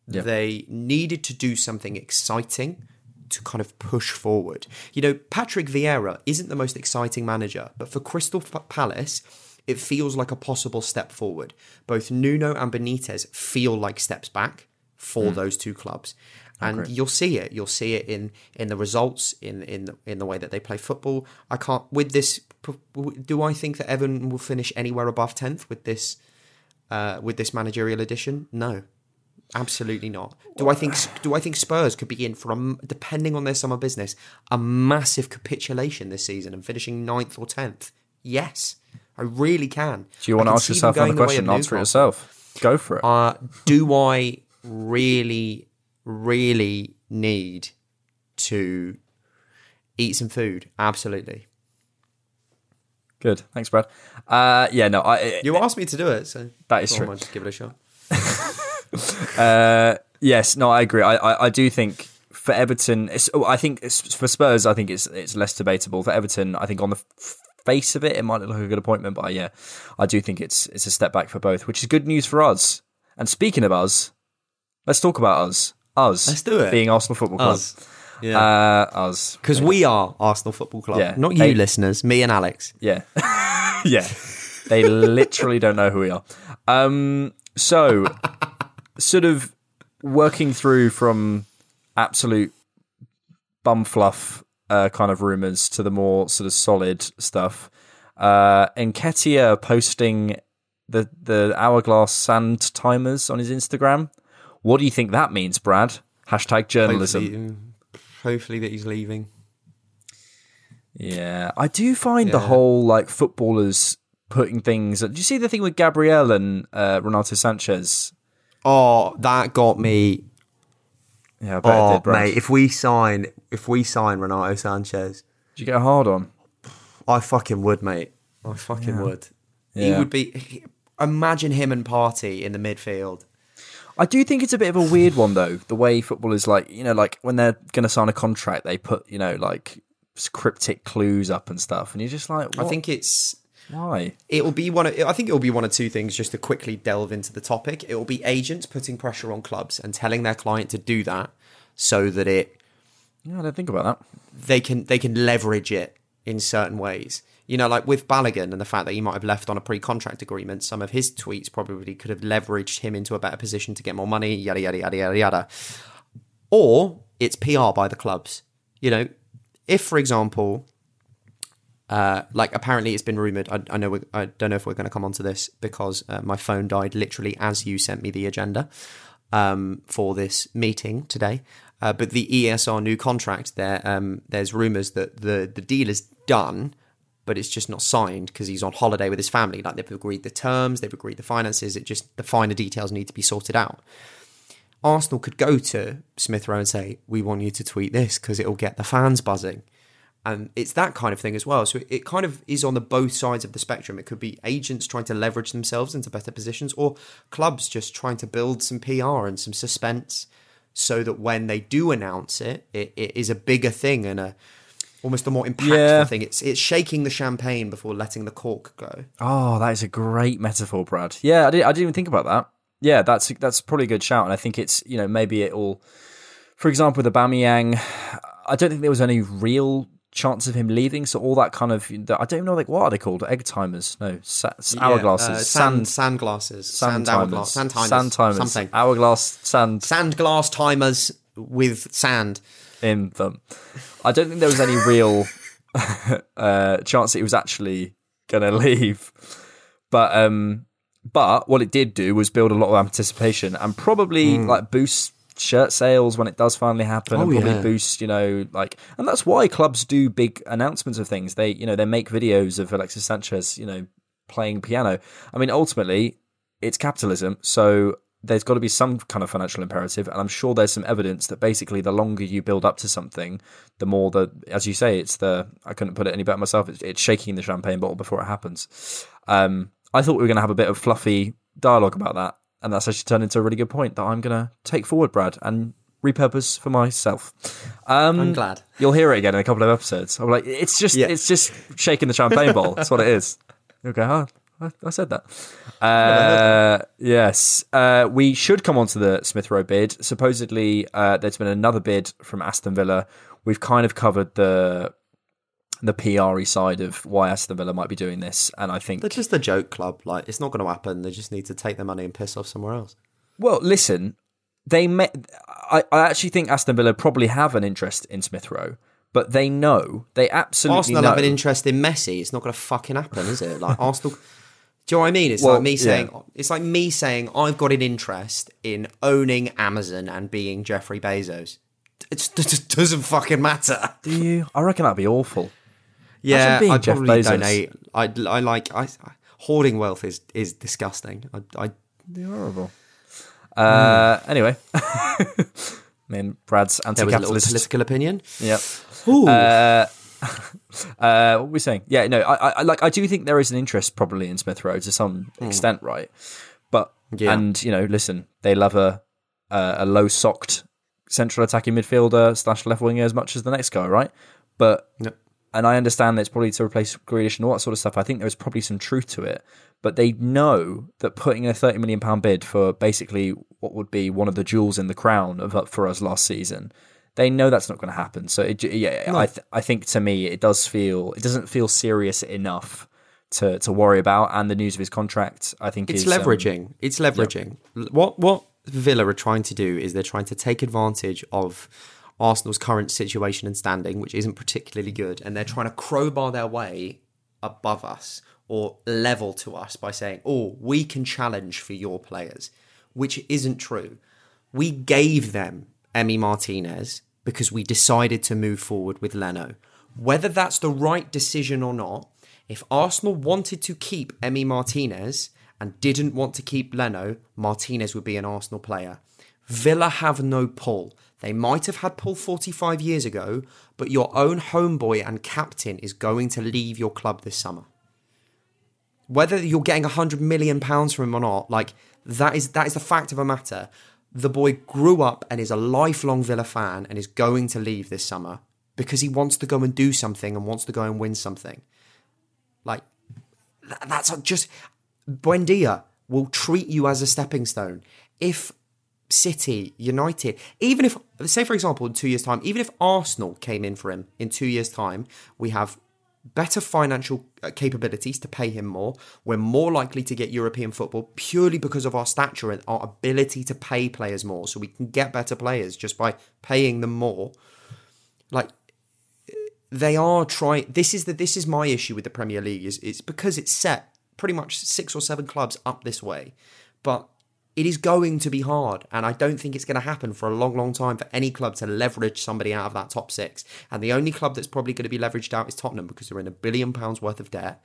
Speaker 5: Yeah.
Speaker 1: They needed to do something exciting to kind of push forward. You know, Patrick Vieira isn't the most exciting manager, but for Crystal Palace, it feels like a possible step forward. Both Nuno and Benitez feel like steps back for hmm. those two clubs. And you'll see it. You'll see it in in the results, in in the, in the way that they play football. I can't with this. Do I think that Everton will finish anywhere above tenth with this uh, with this managerial addition? No, Absolutely not. Do I think do I think Spurs could be in for a depending on their summer business a massive capitulation this season and finishing ninth or tenth? Yes, I really can.
Speaker 5: Do you want to ask yourself another
Speaker 1: the
Speaker 5: question? Answer it yourself. Go for it.
Speaker 1: Uh, do I really, really need to eat some food? Absolutely.
Speaker 5: Good. Thanks, Brad. Uh, yeah, no, I,
Speaker 1: You asked me to do it, so
Speaker 5: That is
Speaker 1: thought I
Speaker 5: true.
Speaker 1: Just give it a shot.
Speaker 5: Uh, yes, no, I agree. I, I, I do think for Everton, it's, oh, I think it's, for Spurs, I think it's it's less debatable. For Everton, I think on the f- face of it, it might look like a good appointment, but yeah, I do think it's it's a step back for both, which is good news for us. And speaking of us, let's talk about us. Us,
Speaker 1: Let's do it.
Speaker 5: Being Arsenal Football Club,
Speaker 1: Us. Yeah.
Speaker 5: uh, us,
Speaker 1: Because we are Arsenal Football Club,
Speaker 5: Yeah.
Speaker 1: not you,
Speaker 5: They-
Speaker 1: listeners. Me and Alex.
Speaker 5: Yeah. yeah. They literally don't know who we are. Um, so, sort of working through from absolute bum fluff uh, kind of rumors to the more sort of solid stuff. Uh, Nketiah posting the, the hourglass sand timers on his Instagram. What do you think that means, Brad? Hashtag journalism.
Speaker 1: Hopefully, hopefully that he's leaving.
Speaker 5: Yeah, I do find the whole like footballers putting things. Do you see the thing with Gabriel and uh, Renato Sanchez?
Speaker 1: Oh, that got me.
Speaker 5: Yeah, I bet it
Speaker 1: Oh,
Speaker 5: did, Brad.
Speaker 1: mate, if we sign, if we sign Renato Sanchez,
Speaker 5: Did you get a hard on?
Speaker 1: I fucking would, mate. I fucking would. He would be. imagine him and Partey in the midfield.
Speaker 5: I do think it's a bit of a weird one though. The way football is like you know like when they're going to sign a contract, they put you know like cryptic clues up and stuff, and you're just like,
Speaker 1: I think it's.
Speaker 5: why?
Speaker 1: It'll be one. Of, I think it'll be one of two things. Just to quickly delve into the topic, it will be agents putting pressure on clubs and telling their client to do that, so that it
Speaker 5: Yeah, I don't think about that.
Speaker 1: they can they can leverage it in certain ways. You know, like with Balogun and the fact that he might have left on a pre-contract agreement, some of his tweets probably could have leveraged him into a better position to get more money. Yada yada yada yada yada. Or it's PR by the clubs. You know, if for example, uh, like apparently it's been rumored. I, I know I don't know if we're going to come onto this because uh, my phone died literally as you sent me the agenda um, for this meeting today. Uh, but the ESR new contract, there, um, there's rumours that the the deal is done, but it's just not signed because he's on holiday with his family. Like they've agreed the terms, they've agreed the finances. It just the finer details need to be sorted out. Arsenal could go to Smith Rowe and say, "We want you to tweet this because it'll get the fans buzzing." And it's that kind of thing as well. So it kind of is on the both sides of the spectrum. It could be agents trying to leverage themselves into better positions, or clubs just trying to build some PR and some suspense, so that when they do announce it, it, it is a bigger thing and a almost a more impactful
Speaker 5: Yeah.
Speaker 1: thing. It's it's shaking the champagne before letting the cork go.
Speaker 5: Oh, that is a great metaphor, Brad. Yeah, I, did, I didn't even think about that. Yeah, that's that's probably a good shout, and I think it's you know maybe it'll, for example, with Aubameyang, I don't think there was any real chance of him leaving. So all that kind of I don't even know like what are they called? Egg timers? No, sa- hourglasses,
Speaker 1: Yeah, uh,
Speaker 5: sand,
Speaker 1: sand, sand glasses,
Speaker 5: sand,
Speaker 1: sand,
Speaker 5: timers,
Speaker 1: hourglass, sand timers,
Speaker 5: sand timers,
Speaker 1: something.
Speaker 5: hourglass, sand
Speaker 1: Sand glass timers with sand.
Speaker 5: In them. I don't think there was any real uh, chance that he was actually going to leave. But um, but what it did do was build a lot of anticipation and probably like boost shirt sales when it does finally happen and.
Speaker 1: Oh,
Speaker 5: probably
Speaker 1: yeah.
Speaker 5: boost you know like and that's why clubs do big announcements of things they you know they make videos of Alexis Sanchez you know playing piano I mean ultimately it's capitalism so there's got to be some kind of financial imperative and I'm sure there's some evidence that basically the longer you build up to something the more the as you say it's the I couldn't put it any better myself it's, it's shaking the champagne bottle before it happens um I thought we were going to have a bit of fluffy dialogue about that and that's actually turned into a really good point that I'm going to take forward, Brad, and repurpose for myself. Um,
Speaker 1: I'm glad.
Speaker 5: You'll hear it again in a couple of episodes. I'm like, it's just,
Speaker 1: Yeah.
Speaker 5: it's just shaking the champagne bottle. That's what it is. You'll go, oh, I, I said that. Uh, yes, uh, we should come on to the Smith Rowe bid. Supposedly, uh, there's been another bid from Aston Villa. We've kind of covered the the PRE side of why Aston Villa might be doing this, and I think
Speaker 1: They're just a joke club. Like it's not going to happen. They just need to take their money and piss off somewhere else.
Speaker 5: Well, listen, they may, I, I actually think Aston Villa probably have an interest in Smith Rowe, but they know they absolutely
Speaker 1: Arsenal
Speaker 5: know.
Speaker 1: have an interest in Messi. It's not going to fucking happen, is it? Like Arsenal. Do you know what I mean? It's
Speaker 5: Well,
Speaker 1: like me
Speaker 5: yeah.
Speaker 1: saying it's like me saying I've got an interest in owning Amazon and being Jeffrey Bezos. It just doesn't fucking matter.
Speaker 5: Do you? I reckon that'd be awful.
Speaker 1: Yeah, I
Speaker 5: Jeff
Speaker 1: probably
Speaker 5: Bezos.
Speaker 1: donate. I, I like I, hoarding wealth is is disgusting. I, I
Speaker 5: They're horrible. Uh, Anyway, I mean, Brad's
Speaker 1: there was a
Speaker 5: anti-capitalist.
Speaker 1: political opinion.
Speaker 5: Yep.
Speaker 1: Ooh.
Speaker 5: Uh, uh, what were we saying? Yeah, no, I, I like. I do think there is an interest probably in Smith Rowe to some extent, right? But
Speaker 1: Yeah.
Speaker 5: and you know, listen, they love a a, a low socked central attacking midfielder slash left winger as much as the next guy, right? But
Speaker 1: Yep.
Speaker 5: and I understand that it's probably to replace Grealish and all that sort of stuff. I think there's probably some truth to it, but they know that putting a thirty million pound bid for basically what would be one of the jewels in the crown of for us last season, they know that's not going to happen. So it, yeah, I th- I think to me it does feel it doesn't feel serious enough to to worry about. And the news of his contract, I think,
Speaker 1: It's
Speaker 5: is, um,
Speaker 1: leveraging. it's leveraging. What what Villa are trying to do is they're trying to take advantage of Arsenal's current situation and standing, which isn't particularly good, and they're trying to crowbar their way above us or level to us by saying, "Oh, we can challenge for your players," which isn't true. We gave them Emi Martinez because we decided to move forward with Leno. Whether that's the right decision or not, if Arsenal wanted to keep Emi Martinez and didn't want to keep Leno, Martinez would be an Arsenal player. Villa have no pull. They might have had pull 45 years ago, but your own homeboy and captain is going to leave your club this summer. Whether you're getting 100 million pounds from him or not, like that is that is the fact of a matter. The boy grew up and is a lifelong Villa fan and is going to leave this summer because he wants to go and do something and wants to go and win something. Like th- that's just Buendia will treat you as a stepping stone. If City, United, even if, say for example, in two years' time, even if Arsenal came in for him in two years' time, we have better financial uh, capabilities to pay him more. We're more likely to get European football purely because of our stature and our ability to pay players more. So we can get better players just by paying them more. Like they are trying this is the this is my issue with the Premier League is it's because it's set pretty much six or seven clubs up this way. But it is going to be hard, and I don't think it's going to happen for a long, long time for any club to leverage somebody out of that top six. And the only club that's probably going to be leveraged out is Tottenham because they're in a billion pounds worth of debt,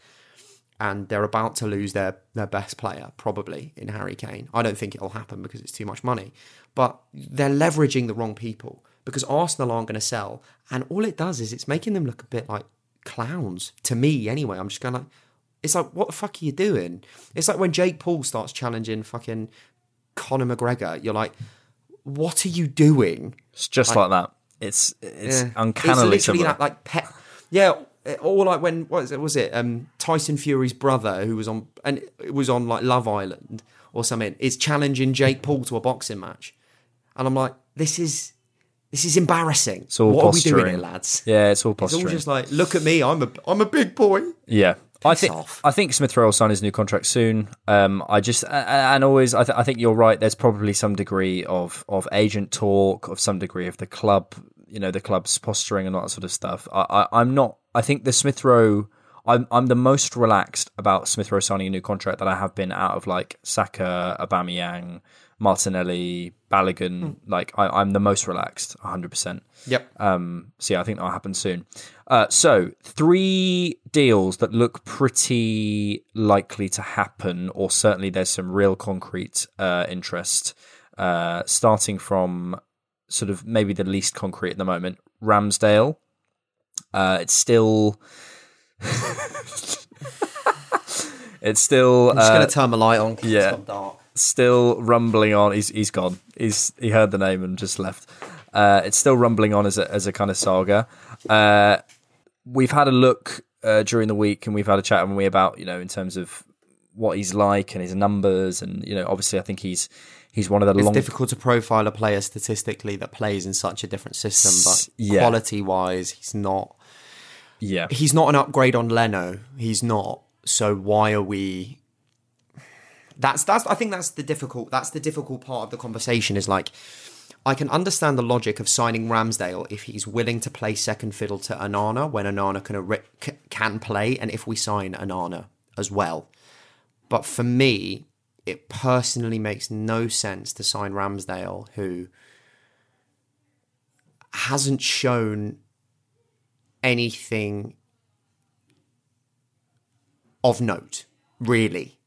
Speaker 1: and they're about to lose their their best player probably in Harry Kane. I don't think it'll happen because it's too much money, but they're leveraging the wrong people because Arsenal aren't going to sell, and all it does is it's making them look a bit like clowns to me. Anyway, I'm just going like. It's like, what the fuck are you doing? It's like when Jake Paul starts challenging fucking Conor McGregor. You're like, what are you doing?
Speaker 5: It's just like, that. It's it's
Speaker 1: Yeah.
Speaker 5: uncannily
Speaker 1: it's literally that like pet. Yeah, or like when what was it? Was it um, Tyson Fury's brother who was on and it was on like Love Island or something? Is challenging Jake Paul to a boxing match, and I'm like, this is This is embarrassing.
Speaker 5: It's all
Speaker 1: what
Speaker 5: posturing.
Speaker 1: are we doing here, lads?
Speaker 5: Yeah, it's all
Speaker 1: possible.
Speaker 5: It's
Speaker 1: all just like, look at me, I'm a I'm a big boy.
Speaker 5: Yeah. I think
Speaker 1: off.
Speaker 5: I think Smith Rowe will sign his new contract soon. Um, I just and always I, th- I think you're right. There's probably some degree of of agent talk, of some degree of the club, you know, the club's posturing and all that sort of stuff. I, I I'm not. I think the Smith Rowe. I'm I'm the most relaxed about Smith Rowe signing a new contract that I have been out of like Saka, Aubameyang, Martinelli, Balogun. Like I, I'm the most relaxed, 100. percent
Speaker 1: Yep.
Speaker 5: um, so yeah, I think that'll happen soon. Uh, so three deals that look pretty likely to happen, or certainly there's some real concrete uh, interest. Uh, starting from sort of maybe the least concrete at the moment, Ramsdale. Uh, it's still. it's still.
Speaker 1: I'm just
Speaker 5: uh,
Speaker 1: gonna turn my light on. 'cause
Speaker 5: yeah.
Speaker 1: It's got dark.
Speaker 5: Still rumbling on. He's he's gone. He's he heard the name and just left. Uh, it's still rumbling on as a as a kind of saga. Uh, we've had a look uh, during the week and we've had a chat haven't we about you know in terms of what he's like and his numbers and you know obviously I think he's he's one of the
Speaker 1: It's
Speaker 5: long
Speaker 1: difficult to profile a player statistically that plays in such a different system, but
Speaker 5: yeah.
Speaker 1: quality wise, he's not.
Speaker 5: yeah
Speaker 1: He's not an upgrade on Leno. He's not. So why are we? That's that's. I think that's the difficult. That's the difficult part of the conversation. Is like, I can understand the logic of signing Ramsdale if he's willing to play second fiddle to Onana when Onana can can play, and if we sign Onana as well. But for me, it personally makes no sense to sign Ramsdale, who hasn't shown anything of note, really.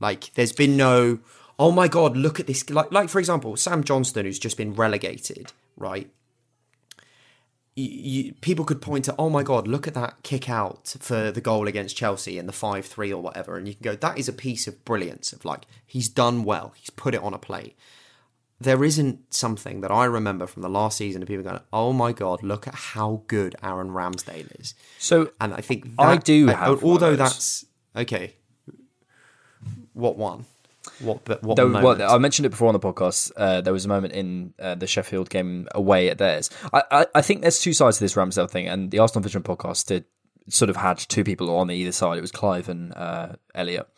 Speaker 1: Like, there's been no, oh my god, look at this. Like, like for example, Sam Johnstone, who's just been relegated, right? You, you, people could point to, oh my god, look at that kick out for the goal against Chelsea and the five three or whatever, and you can go, that is a piece of brilliance. Of like, he's done well, he's put it on a plate. There isn't something that I remember from the last season of people going, oh my god, look at how good Aaron Ramsdale is.
Speaker 5: so
Speaker 1: And I think
Speaker 5: I
Speaker 1: that-
Speaker 5: do
Speaker 1: I-
Speaker 5: have one of
Speaker 1: although that's okay. What one? What? What?
Speaker 5: There, well, I mentioned it before on the podcast. Uh, there was a moment in uh, the Sheffield game away at theirs. I, I, I think there's two sides to this Ramsdale thing, and the Arsenal Vision podcast did sort of had two people on either side. It was Clive and uh, Elliot.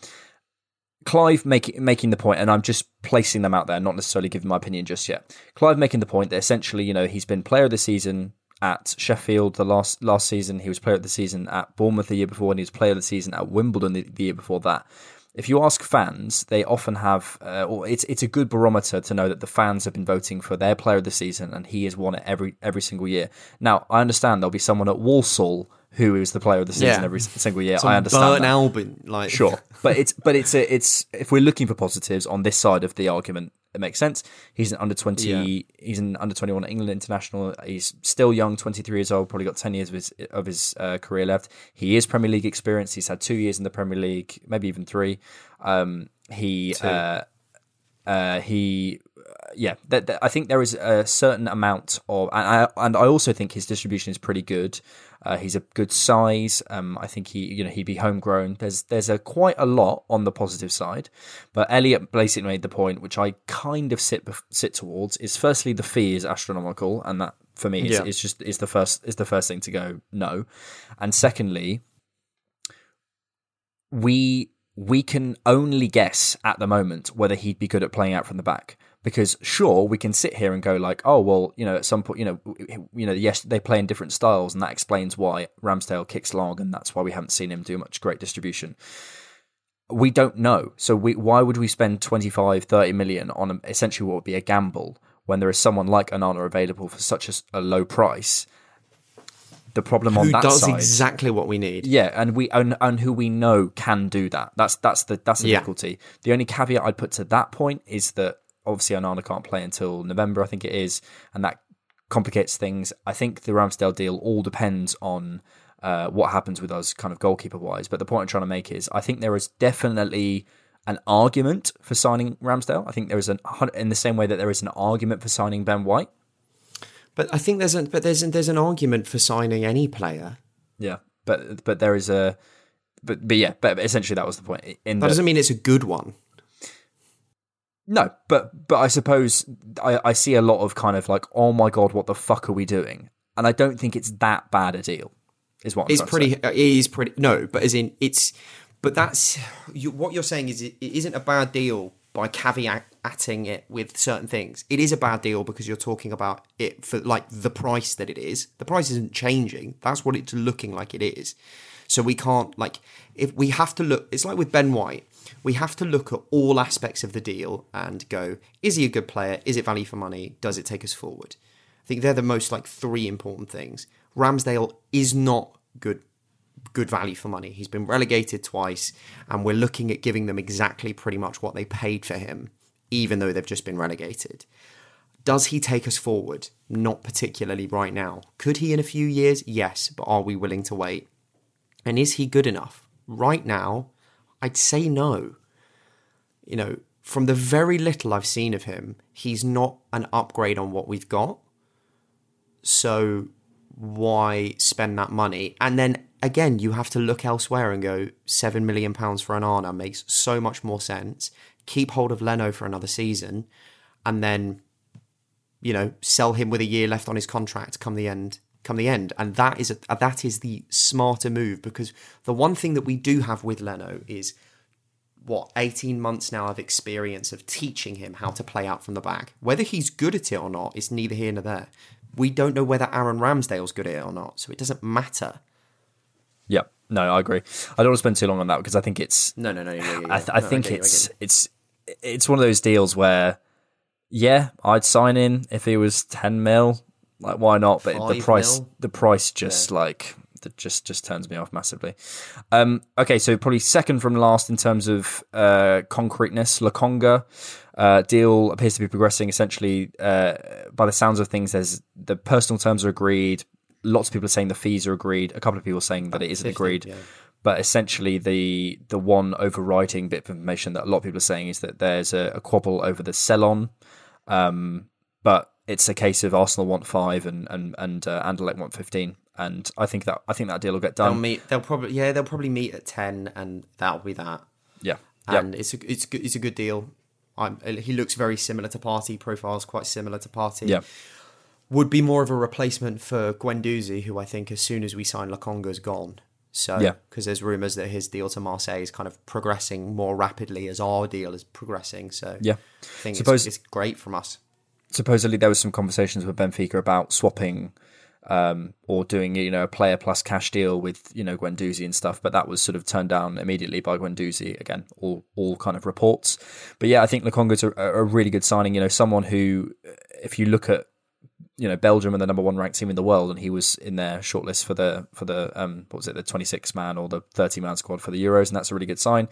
Speaker 5: Clive making making the point, and I'm just placing them out there, not necessarily giving my opinion just yet. Clive making the point that essentially, you know, he's been player of the season at Sheffield the last last season. He was player of the season at Bournemouth the year before, and he was player of the season at Wimbledon the, the year before that. If you ask fans, they often have, uh, or it's it's a good barometer to know that the fans have been voting for their player of the season, and he has won it every every single year. Now, I understand there'll be someone at Walsall who is the player of the season
Speaker 1: Yeah.
Speaker 5: every single year.
Speaker 1: Some
Speaker 5: I understand.
Speaker 1: Burnt
Speaker 5: that.
Speaker 1: Albion, like
Speaker 5: Sure, but it's but it's a, it's if we're looking for positives on this side of the argument, it makes sense. He's an under twenty.
Speaker 1: Yeah.
Speaker 5: He's an under twenty one England international. He's still young, twenty three years old. Probably got ten years of his of his uh, career left. He is Premier League experienced. He's had two years in the Premier League, maybe even three. Um, he uh, uh, he uh, yeah th- th- I think there is a certain amount of and I and I also think his distribution is pretty good. Uh, he's a good size. Um, I think he you know he'd be homegrown. There's there's a quite a lot on the positive side, but Elliot basically made the point, which I kind of sit sit towards. Is firstly the fee is astronomical, and that for me is,
Speaker 1: Yeah.
Speaker 5: is just is the first is the first thing to go no, and secondly we we can only guess at the moment whether he'd be good at playing out from the back. Because sure, we can sit here and go like, oh well, you know, at some point, you know, you know, yes, they play in different styles, and that explains why Ramsdale kicks long, and that's why we haven't seen him do much great distribution. We don't know, so we why would we spend 25, 30 million on a, essentially what would be a gamble when there is someone like Onana available for such a low price? The problem on
Speaker 1: who
Speaker 5: that
Speaker 1: does
Speaker 5: side,
Speaker 1: exactly what we need.
Speaker 5: yeah, and we and, and who we know can do that. That's that's the that's the
Speaker 1: Yeah.
Speaker 5: difficulty. The only caveat I'd put to that point is that obviously Onana can't play until November, I think it is, and that complicates things. I think the Ramsdale deal all depends on uh, what happens with us, kind of goalkeeper wise. But the point I'm trying to make is, I think there is definitely an argument for signing Ramsdale. I think there is an in the same way that there is an argument for signing Ben White.
Speaker 1: But I think there's a but there's there's an argument for signing any player.
Speaker 5: Yeah, but but there is a but but yeah, but essentially that was the point. In
Speaker 1: That
Speaker 5: the,
Speaker 1: doesn't mean it's a good one.
Speaker 5: No, but but I suppose I, I see a lot of kind of like, oh my god, what the fuck are we doing? And I don't think it's that bad a deal. Is what I'm
Speaker 1: It's pretty. uh, It is pretty. No, but as in it's. But that's you, what you're saying is it, it isn't a bad deal by caveating it with certain things. It is a bad deal because you're talking about it for like the price that it is. The price isn't changing. That's what it's looking like it is. So we can't like if we have to look. It's like with Ben White. We have to look at all aspects of the deal and go: Is he a good player? Is it value for money? Does it take us forward? I think they're the most like three important things. Ramsdale is not good good value for money. He's been relegated twice, and we're looking at giving them exactly pretty much what they paid for him, even though they've just been relegated. Does he take us forward? Not particularly right now. Could he in a few years? Yes, but are we willing to wait? And is he good enough? Right now, I'd say no. You know, from the very little I've seen of him, he's not an upgrade on what we've got. So why spend that money? And then again, you have to look elsewhere and go, seven million pounds for Onana makes so much more sense. Keep hold of Leno for another season, and then, you know, sell him with a year left on his contract come the end. Come the end, and that is a, that is the smarter move because the one thing that we do have with Leno is what 18 months now of experience of teaching him how to play out from the back. Whether he's good at it or not is neither here nor there. We don't know whether Aaron Ramsdale's good at it or not, so it doesn't matter.
Speaker 5: Yeah, no, I agree. I don't want to spend too long on that because I think it's
Speaker 1: No, no, no. yeah, yeah, yeah.
Speaker 5: I, th- I
Speaker 1: No,
Speaker 5: think
Speaker 1: I
Speaker 5: it's
Speaker 1: get
Speaker 5: it's it's one of those deals where, yeah, I'd sign in if it was ten mil. Like, why not? But the price,
Speaker 1: mil?
Speaker 5: the price, just like that, just just turns me off massively. Um, okay, so probably second from last in terms of uh, concreteness, Lokonga. Uh, deal appears to be progressing. Essentially, uh, by the sounds of things, there's the personal terms are agreed. Lots of people are saying the fees are agreed. A couple of people are saying that it isn't
Speaker 1: 50,
Speaker 5: agreed
Speaker 1: yeah.
Speaker 5: but essentially the the one overriding bit of information that a lot of people are saying is that there's a, a quabble over the sell-on, um, but it's a case of Arsenal want five and and and uh, Anderlecht want fifteen, and I think that I think that deal will get
Speaker 1: They'll
Speaker 5: done.
Speaker 1: meet. They'll probably yeah. They'll probably meet at ten, and that'll be that.
Speaker 5: yeah, yeah,
Speaker 1: And it's a it's good it's a good deal. I'm, he looks very similar to Partey. Profiles quite similar to Partey.
Speaker 5: yeah,
Speaker 1: would be more of a replacement for Guendouzi, who I think as soon as we sign Lokonga's gone. So,
Speaker 5: Yeah.
Speaker 1: because there's rumours that his deal to Marseille is kind of progressing more rapidly as our deal is progressing. So,
Speaker 5: yeah.
Speaker 1: I think
Speaker 5: Suppose-
Speaker 1: it's, it's great from us.
Speaker 5: Supposedly there was some conversations with Benfica about swapping. Um, or doing you know a player plus cash deal with you know Guendouzi and stuff, but that was sort of turned down immediately by Guendouzi. Again, all all kind of reports. But yeah, I think Lokonga's a, a really good signing. You know, someone who, if you look at you know Belgium and the number one ranked team in the world, and he was in their shortlist for the for the um what was it the twenty six man or the thirty man squad for the Euros, and that's a really good sign.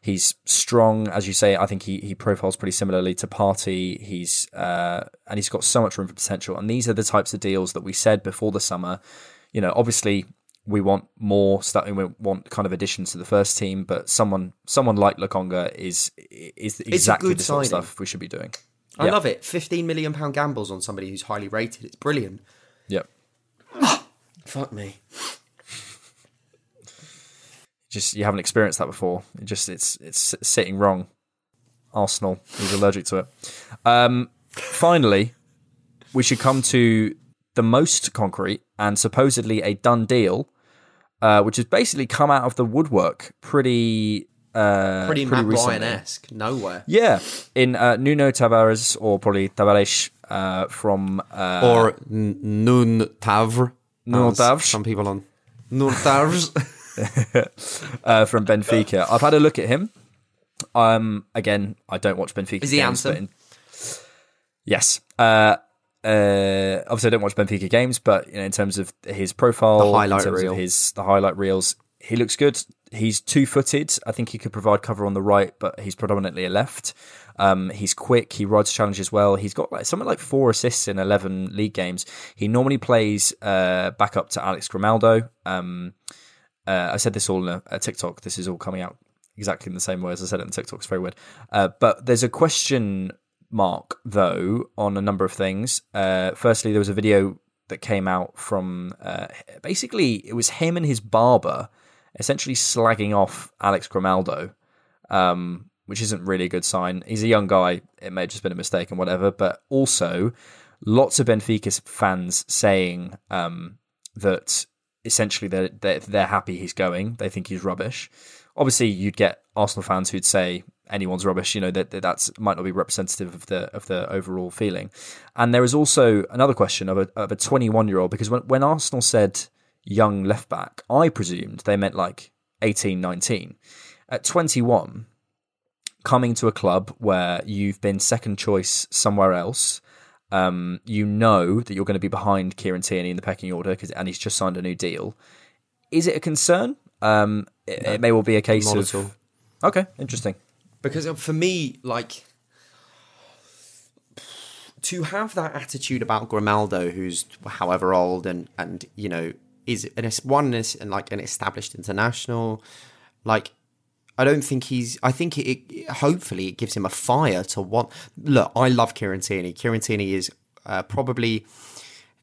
Speaker 5: He's strong, as you say. I think he he profiles pretty similarly to Partey. He's uh and he's got so much room for potential. And these are the types of deals that we said before the summer. You know, obviously we want more stuff. We want kind of additions to the first team, but someone someone like Lokonga is is exactly the sort of stuff we should be doing.
Speaker 1: I
Speaker 5: Yeah.
Speaker 1: love it. Fifteen million pound gambles on somebody who's highly rated. It's brilliant.
Speaker 5: Yep.
Speaker 1: Fuck me.
Speaker 5: just you haven't experienced that before. It just it's it's sitting wrong. Arsenal is allergic to it. Um, finally, we should come to the most concrete and supposedly a done deal, uh, which has basically come out of the woodwork pretty uh,
Speaker 1: Pretty, Matt
Speaker 5: recently.
Speaker 1: Ryan esque. Nowhere.
Speaker 5: Yeah, in uh, Nuno Tavares or probably Tavares uh, from uh,
Speaker 1: or N- Nun Tavre.
Speaker 5: Nun
Speaker 1: as
Speaker 5: Tavre.
Speaker 1: Some people on Nun Tavres.
Speaker 5: uh, from Benfica. I've had a look at him. Um, again, I don't watch Benfica.
Speaker 1: Is he
Speaker 5: games,
Speaker 1: Anthem?
Speaker 5: in- yes. Uh, uh, obviously, I don't watch Benfica games, but you know, in terms of his profile,
Speaker 1: The highlight reel.
Speaker 5: of his the highlight reels, he looks good. He's two footed. I think he could provide cover on the right, but he's predominantly a left. Um, he's quick. He rides challenges well. He's got like something like four assists in eleven league games. He normally plays uh, back up to Alex Grimaldo. Um, uh, I said this all in a, a TikTok. This is all coming out exactly in the same way as I said it in TikTok. It's very weird. Uh, but there's a question mark though on a number of things. Uh, firstly, there was a video that came out from uh, basically it was him and his barber essentially slagging off Alex Grimaldo, um, which isn't really a good sign. He's a young guy; it may have just been a mistake and whatever. But also, lots of Benfica fans saying um, that essentially they're, they're they're happy he's going. They think he's rubbish. Obviously, you'd get Arsenal fans who'd say anyone's rubbish. You know that, that might not be representative of the of the overall feeling. And there is also another question of a of a 21 year old because when when Arsenal said young left back, I presumed they meant like 18, 19. At 21, coming to a club where you've been second choice somewhere else. Um, you know that you're going to be behind Kieran Tierney in the pecking order, cause, and he's just signed a new deal. Is it a concern? Um, it, it may well be a case
Speaker 1: Not
Speaker 5: of
Speaker 1: at all.
Speaker 5: okay, interesting.
Speaker 1: because for me, like to have that attitude about Grimaldo, who's however old and and you know is an one and like an established international, like I don't think he's. I think it, it. Hopefully, it gives him a fire to want. Look, I love Kieran Tierney. Kieran Tierney is uh, probably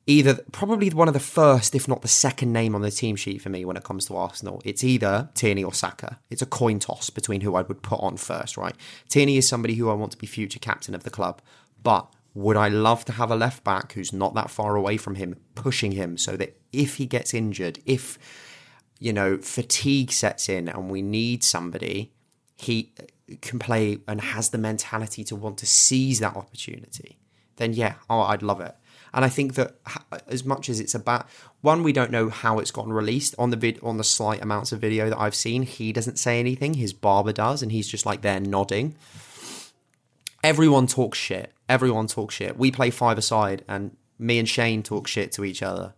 Speaker 1: either probably one of the first, if not the second name on the team sheet for me when it comes to Arsenal. It's either Tierney or Saka. It's a coin toss between who I would put on first. Right? Tierney is somebody who I want to be future captain of the club, but would I love to have a left back who's not that far away from him, pushing him so that if he gets injured, if you know, fatigue sets in and we need somebody, he can play and has the mentality to want to seize that opportunity, then yeah, oh, I'd love it. And I think that as much as it's about one, we don't know how it's gotten released on the vid on the slight amounts of video that I've seen. He doesn't say anything. His barber does, and he's just like there nodding. Everyone talks shit. Everyone talks shit. We play five aside, and me and Shane talk shit to each other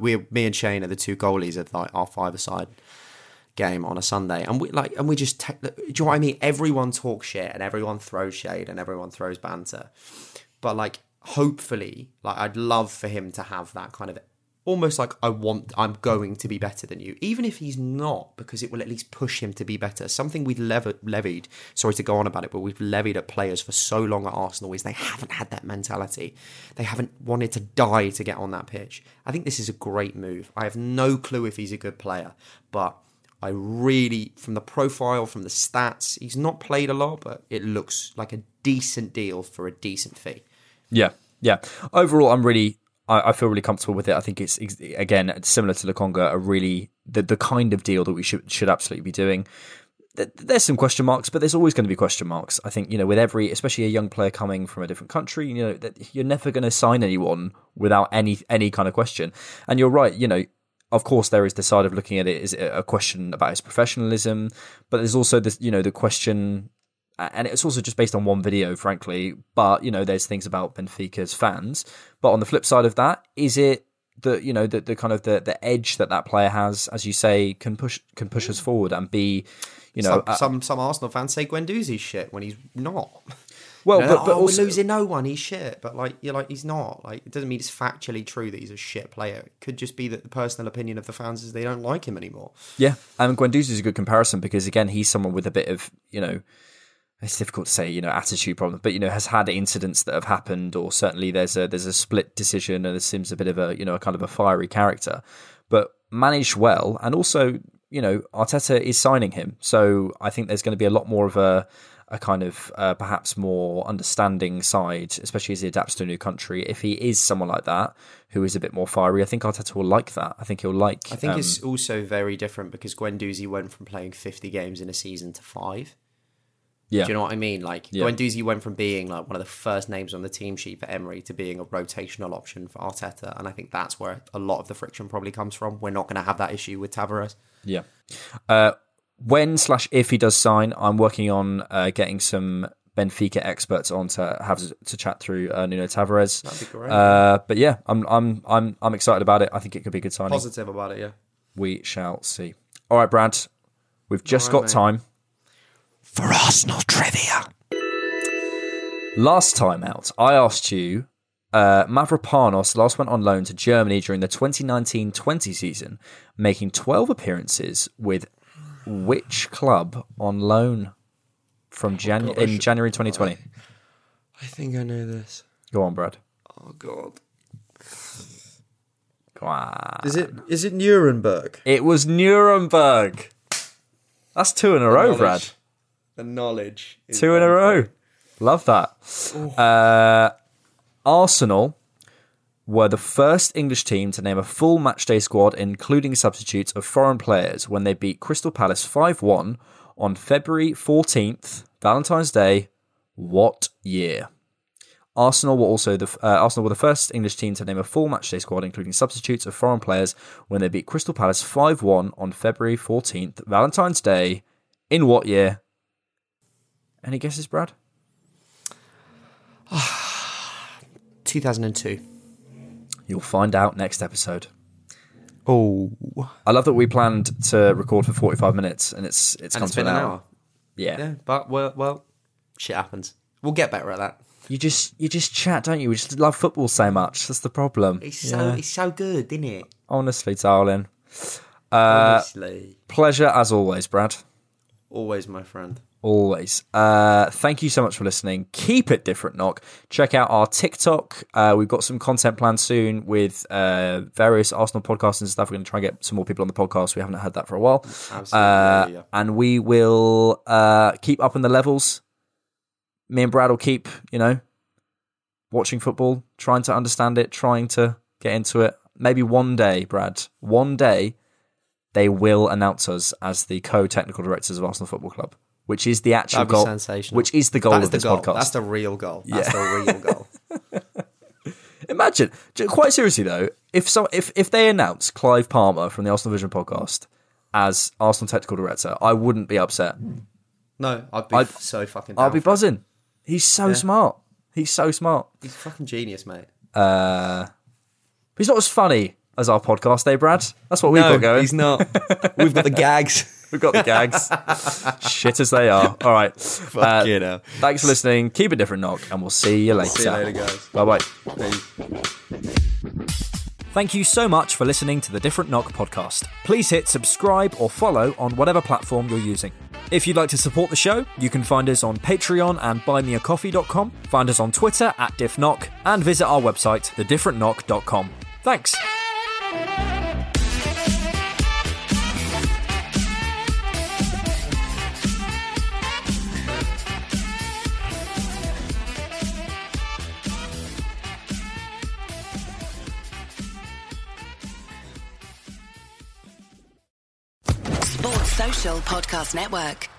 Speaker 1: we me and Shane are the two goalies of like our five aside game on a Sunday, and we like and we just take. Do you know what I mean? Everyone talks shit and everyone throws shade and everyone throws banter, but like hopefully, like I'd love for him to have that kind of almost like I want I'm going to be better than you, even if he's not, because it will at least push him to be better. Something we've lev- levied. Sorry to go on about it, but we've levied at players for so long at Arsenal is they haven't had that mentality. They haven't wanted to die to get on that pitch. I think this is a great move. I have no clue if he's a good player, but I really, from the profile, from the stats, he's not played a lot, but it looks like a decent deal for a decent fee.
Speaker 5: Yeah, yeah. Overall, I'm really I, I feel really comfortable with it. I think it's again similar to Lokonga, a really the the kind of deal that we should should absolutely be doing. There's some question marks, but there's always going to be question marks. I think you know, with every, especially a young player coming from a different country, you know, that you're never going to sign anyone without any any kind of question. And you're right, you know, of course there is the side of looking at it is a question about his professionalism, but there's also this, you know, the question and it's also just based on one video, frankly. But you know, there's things about Benfica's fans. But on the flip side of that, is it the you know the, the kind of the, the edge that that player has, as you say, can push can push us forward and be, you know,
Speaker 1: some,
Speaker 5: uh,
Speaker 1: some some Arsenal fans say Guendouzi's shit when he's not.
Speaker 5: well,
Speaker 1: You know,
Speaker 5: but, but
Speaker 1: oh,
Speaker 5: also,
Speaker 1: we're losing no one. He's shit, but like you're like he's not. Like it doesn't mean it's factually true that he's a shit player. It could just be that the personal opinion of the fans is they don't like him anymore.
Speaker 5: Yeah, and Guendouzi is a good comparison because again, he's someone with a bit of you know, it's difficult to say you know attitude problem, but you know has had incidents that have happened, or certainly there's a there's a split decision, and there seems a bit of a you know a kind of a fiery character, but managed well, and also you know Arteta is signing him, so I think there's going to be a lot more of a a kind of uh, perhaps more understanding side, especially as he adapts to a new country. If he is someone like that who is a bit more fiery, I think Arteta will like that. I think he'll like.
Speaker 1: I think
Speaker 5: um,
Speaker 1: it's also very different because Guendouzi went from playing 50 games in a season to five.
Speaker 5: Yeah.
Speaker 1: Do you know what I mean? Like
Speaker 5: Yeah.
Speaker 1: Guendouzi went from being like one of the first names on the team sheet for Emery to being a rotational option for Arteta, and I think that's where a lot of the friction probably comes from. We're not going to have that issue with Tavares.
Speaker 5: Yeah. Uh, when slash if he does sign, I'm working on uh, getting some Benfica experts on to have to chat through uh, Nuno Tavares.
Speaker 1: That'd be great.
Speaker 5: Uh, but yeah, I'm I'm I'm I'm excited about it. I think it could be a good signing.
Speaker 1: Positive about it, yeah.
Speaker 5: We shall see. All right, Brad, we've just
Speaker 1: All
Speaker 5: got
Speaker 1: mate.
Speaker 5: time.
Speaker 2: For Arsenal trivia.
Speaker 5: Last time out, I asked you. Uh, Mavropanos last went on loan to Germany during the 2019-20 season, making 12 appearances with which club on loan from Jan- in January 2020?
Speaker 1: I think I know this.
Speaker 5: Go on, Brad.
Speaker 1: Oh god.
Speaker 5: Go on.
Speaker 1: Is it is it Nuremberg?
Speaker 5: It was Nuremberg. That's two in a row, Brad.
Speaker 1: The knowledge. is
Speaker 5: Two in a row. Love that. Uh, Arsenal were the first English team to name a full matchday squad, including substitutes of foreign players, when they beat Crystal Palace 5 1 on February 14th, Valentine's Day. What year? Arsenal were also the uh, Arsenal were the first English team to name a full matchday squad, including substitutes of foreign players, when they beat Crystal Palace 5 1 on February 14th, Valentine's Day. In what year? Any guesses, Brad?
Speaker 1: 2002.
Speaker 5: You'll find out next episode.
Speaker 1: Oh.
Speaker 5: I love that we planned to record for 45 minutes and it's it's
Speaker 1: And
Speaker 5: come
Speaker 1: it's
Speaker 5: to
Speaker 1: been
Speaker 5: an
Speaker 1: an
Speaker 5: hour.
Speaker 1: hour.
Speaker 5: Yeah.
Speaker 1: Yeah, but well, well, shit happens. We'll get better at that.
Speaker 5: You just you just chat, don't you? We just love football so much. That's the problem.
Speaker 1: It's so it's so good, isn't it?
Speaker 5: Honestly, darling. Uh,
Speaker 1: Honestly,
Speaker 5: pleasure as always, Brad.
Speaker 1: always my friend.
Speaker 5: Always. Uh, thank you so much for listening. Keep it different, knock. Check out our TikTok. Uh, we've got some content planned soon with uh, various Arsenal podcasts and stuff. We're going to try and get some more people on the podcast. We haven't had that for a while.
Speaker 1: Absolutely.
Speaker 5: Uh,
Speaker 1: yeah.
Speaker 5: and we will uh, keep up in the levels. Me and Brad will keep, you know, watching football, trying to understand it, trying to get into it. Maybe one day, Brad, one day, they will announce us as the co-technical directors of Arsenal Football Club, which is the actual goal. Which is the goal
Speaker 1: That is
Speaker 5: of
Speaker 1: the
Speaker 5: this
Speaker 1: goal.
Speaker 5: podcast.
Speaker 1: That's the real goal. That's
Speaker 5: Yeah.
Speaker 1: the real goal.
Speaker 5: Imagine, quite seriously though, if so, if if they announce Clive Palmer from the Arsenal Vision podcast as Arsenal technical director, I wouldn't be upset.
Speaker 1: No, I'd be
Speaker 5: I'd-
Speaker 1: so fucking. Down
Speaker 5: be buzzing. He's so smart. He's so smart.
Speaker 1: He's a fucking genius, mate.
Speaker 5: Uh, he's not as funny as our podcast, eh, Brad? That's what we've
Speaker 1: no,
Speaker 5: got going.
Speaker 1: he's not. We've got the gags.
Speaker 5: We've got the gags. Shit as they are. All right. Uh,
Speaker 1: Fucking hell.
Speaker 5: thanks for listening. Keep it different, knock, and we'll see you later.
Speaker 1: See you later, guys.
Speaker 5: Bye bye. Thank you so much for listening to the Different Knock podcast. Please hit subscribe or follow on whatever platform you're using. If you'd like to support the show, you can find us on Patreon and buymeacoffee.com, find us on Twitter at diffknock, and visit our website, thedifferentknock.com. Thanks.
Speaker 6: Sports Social Podcast Network.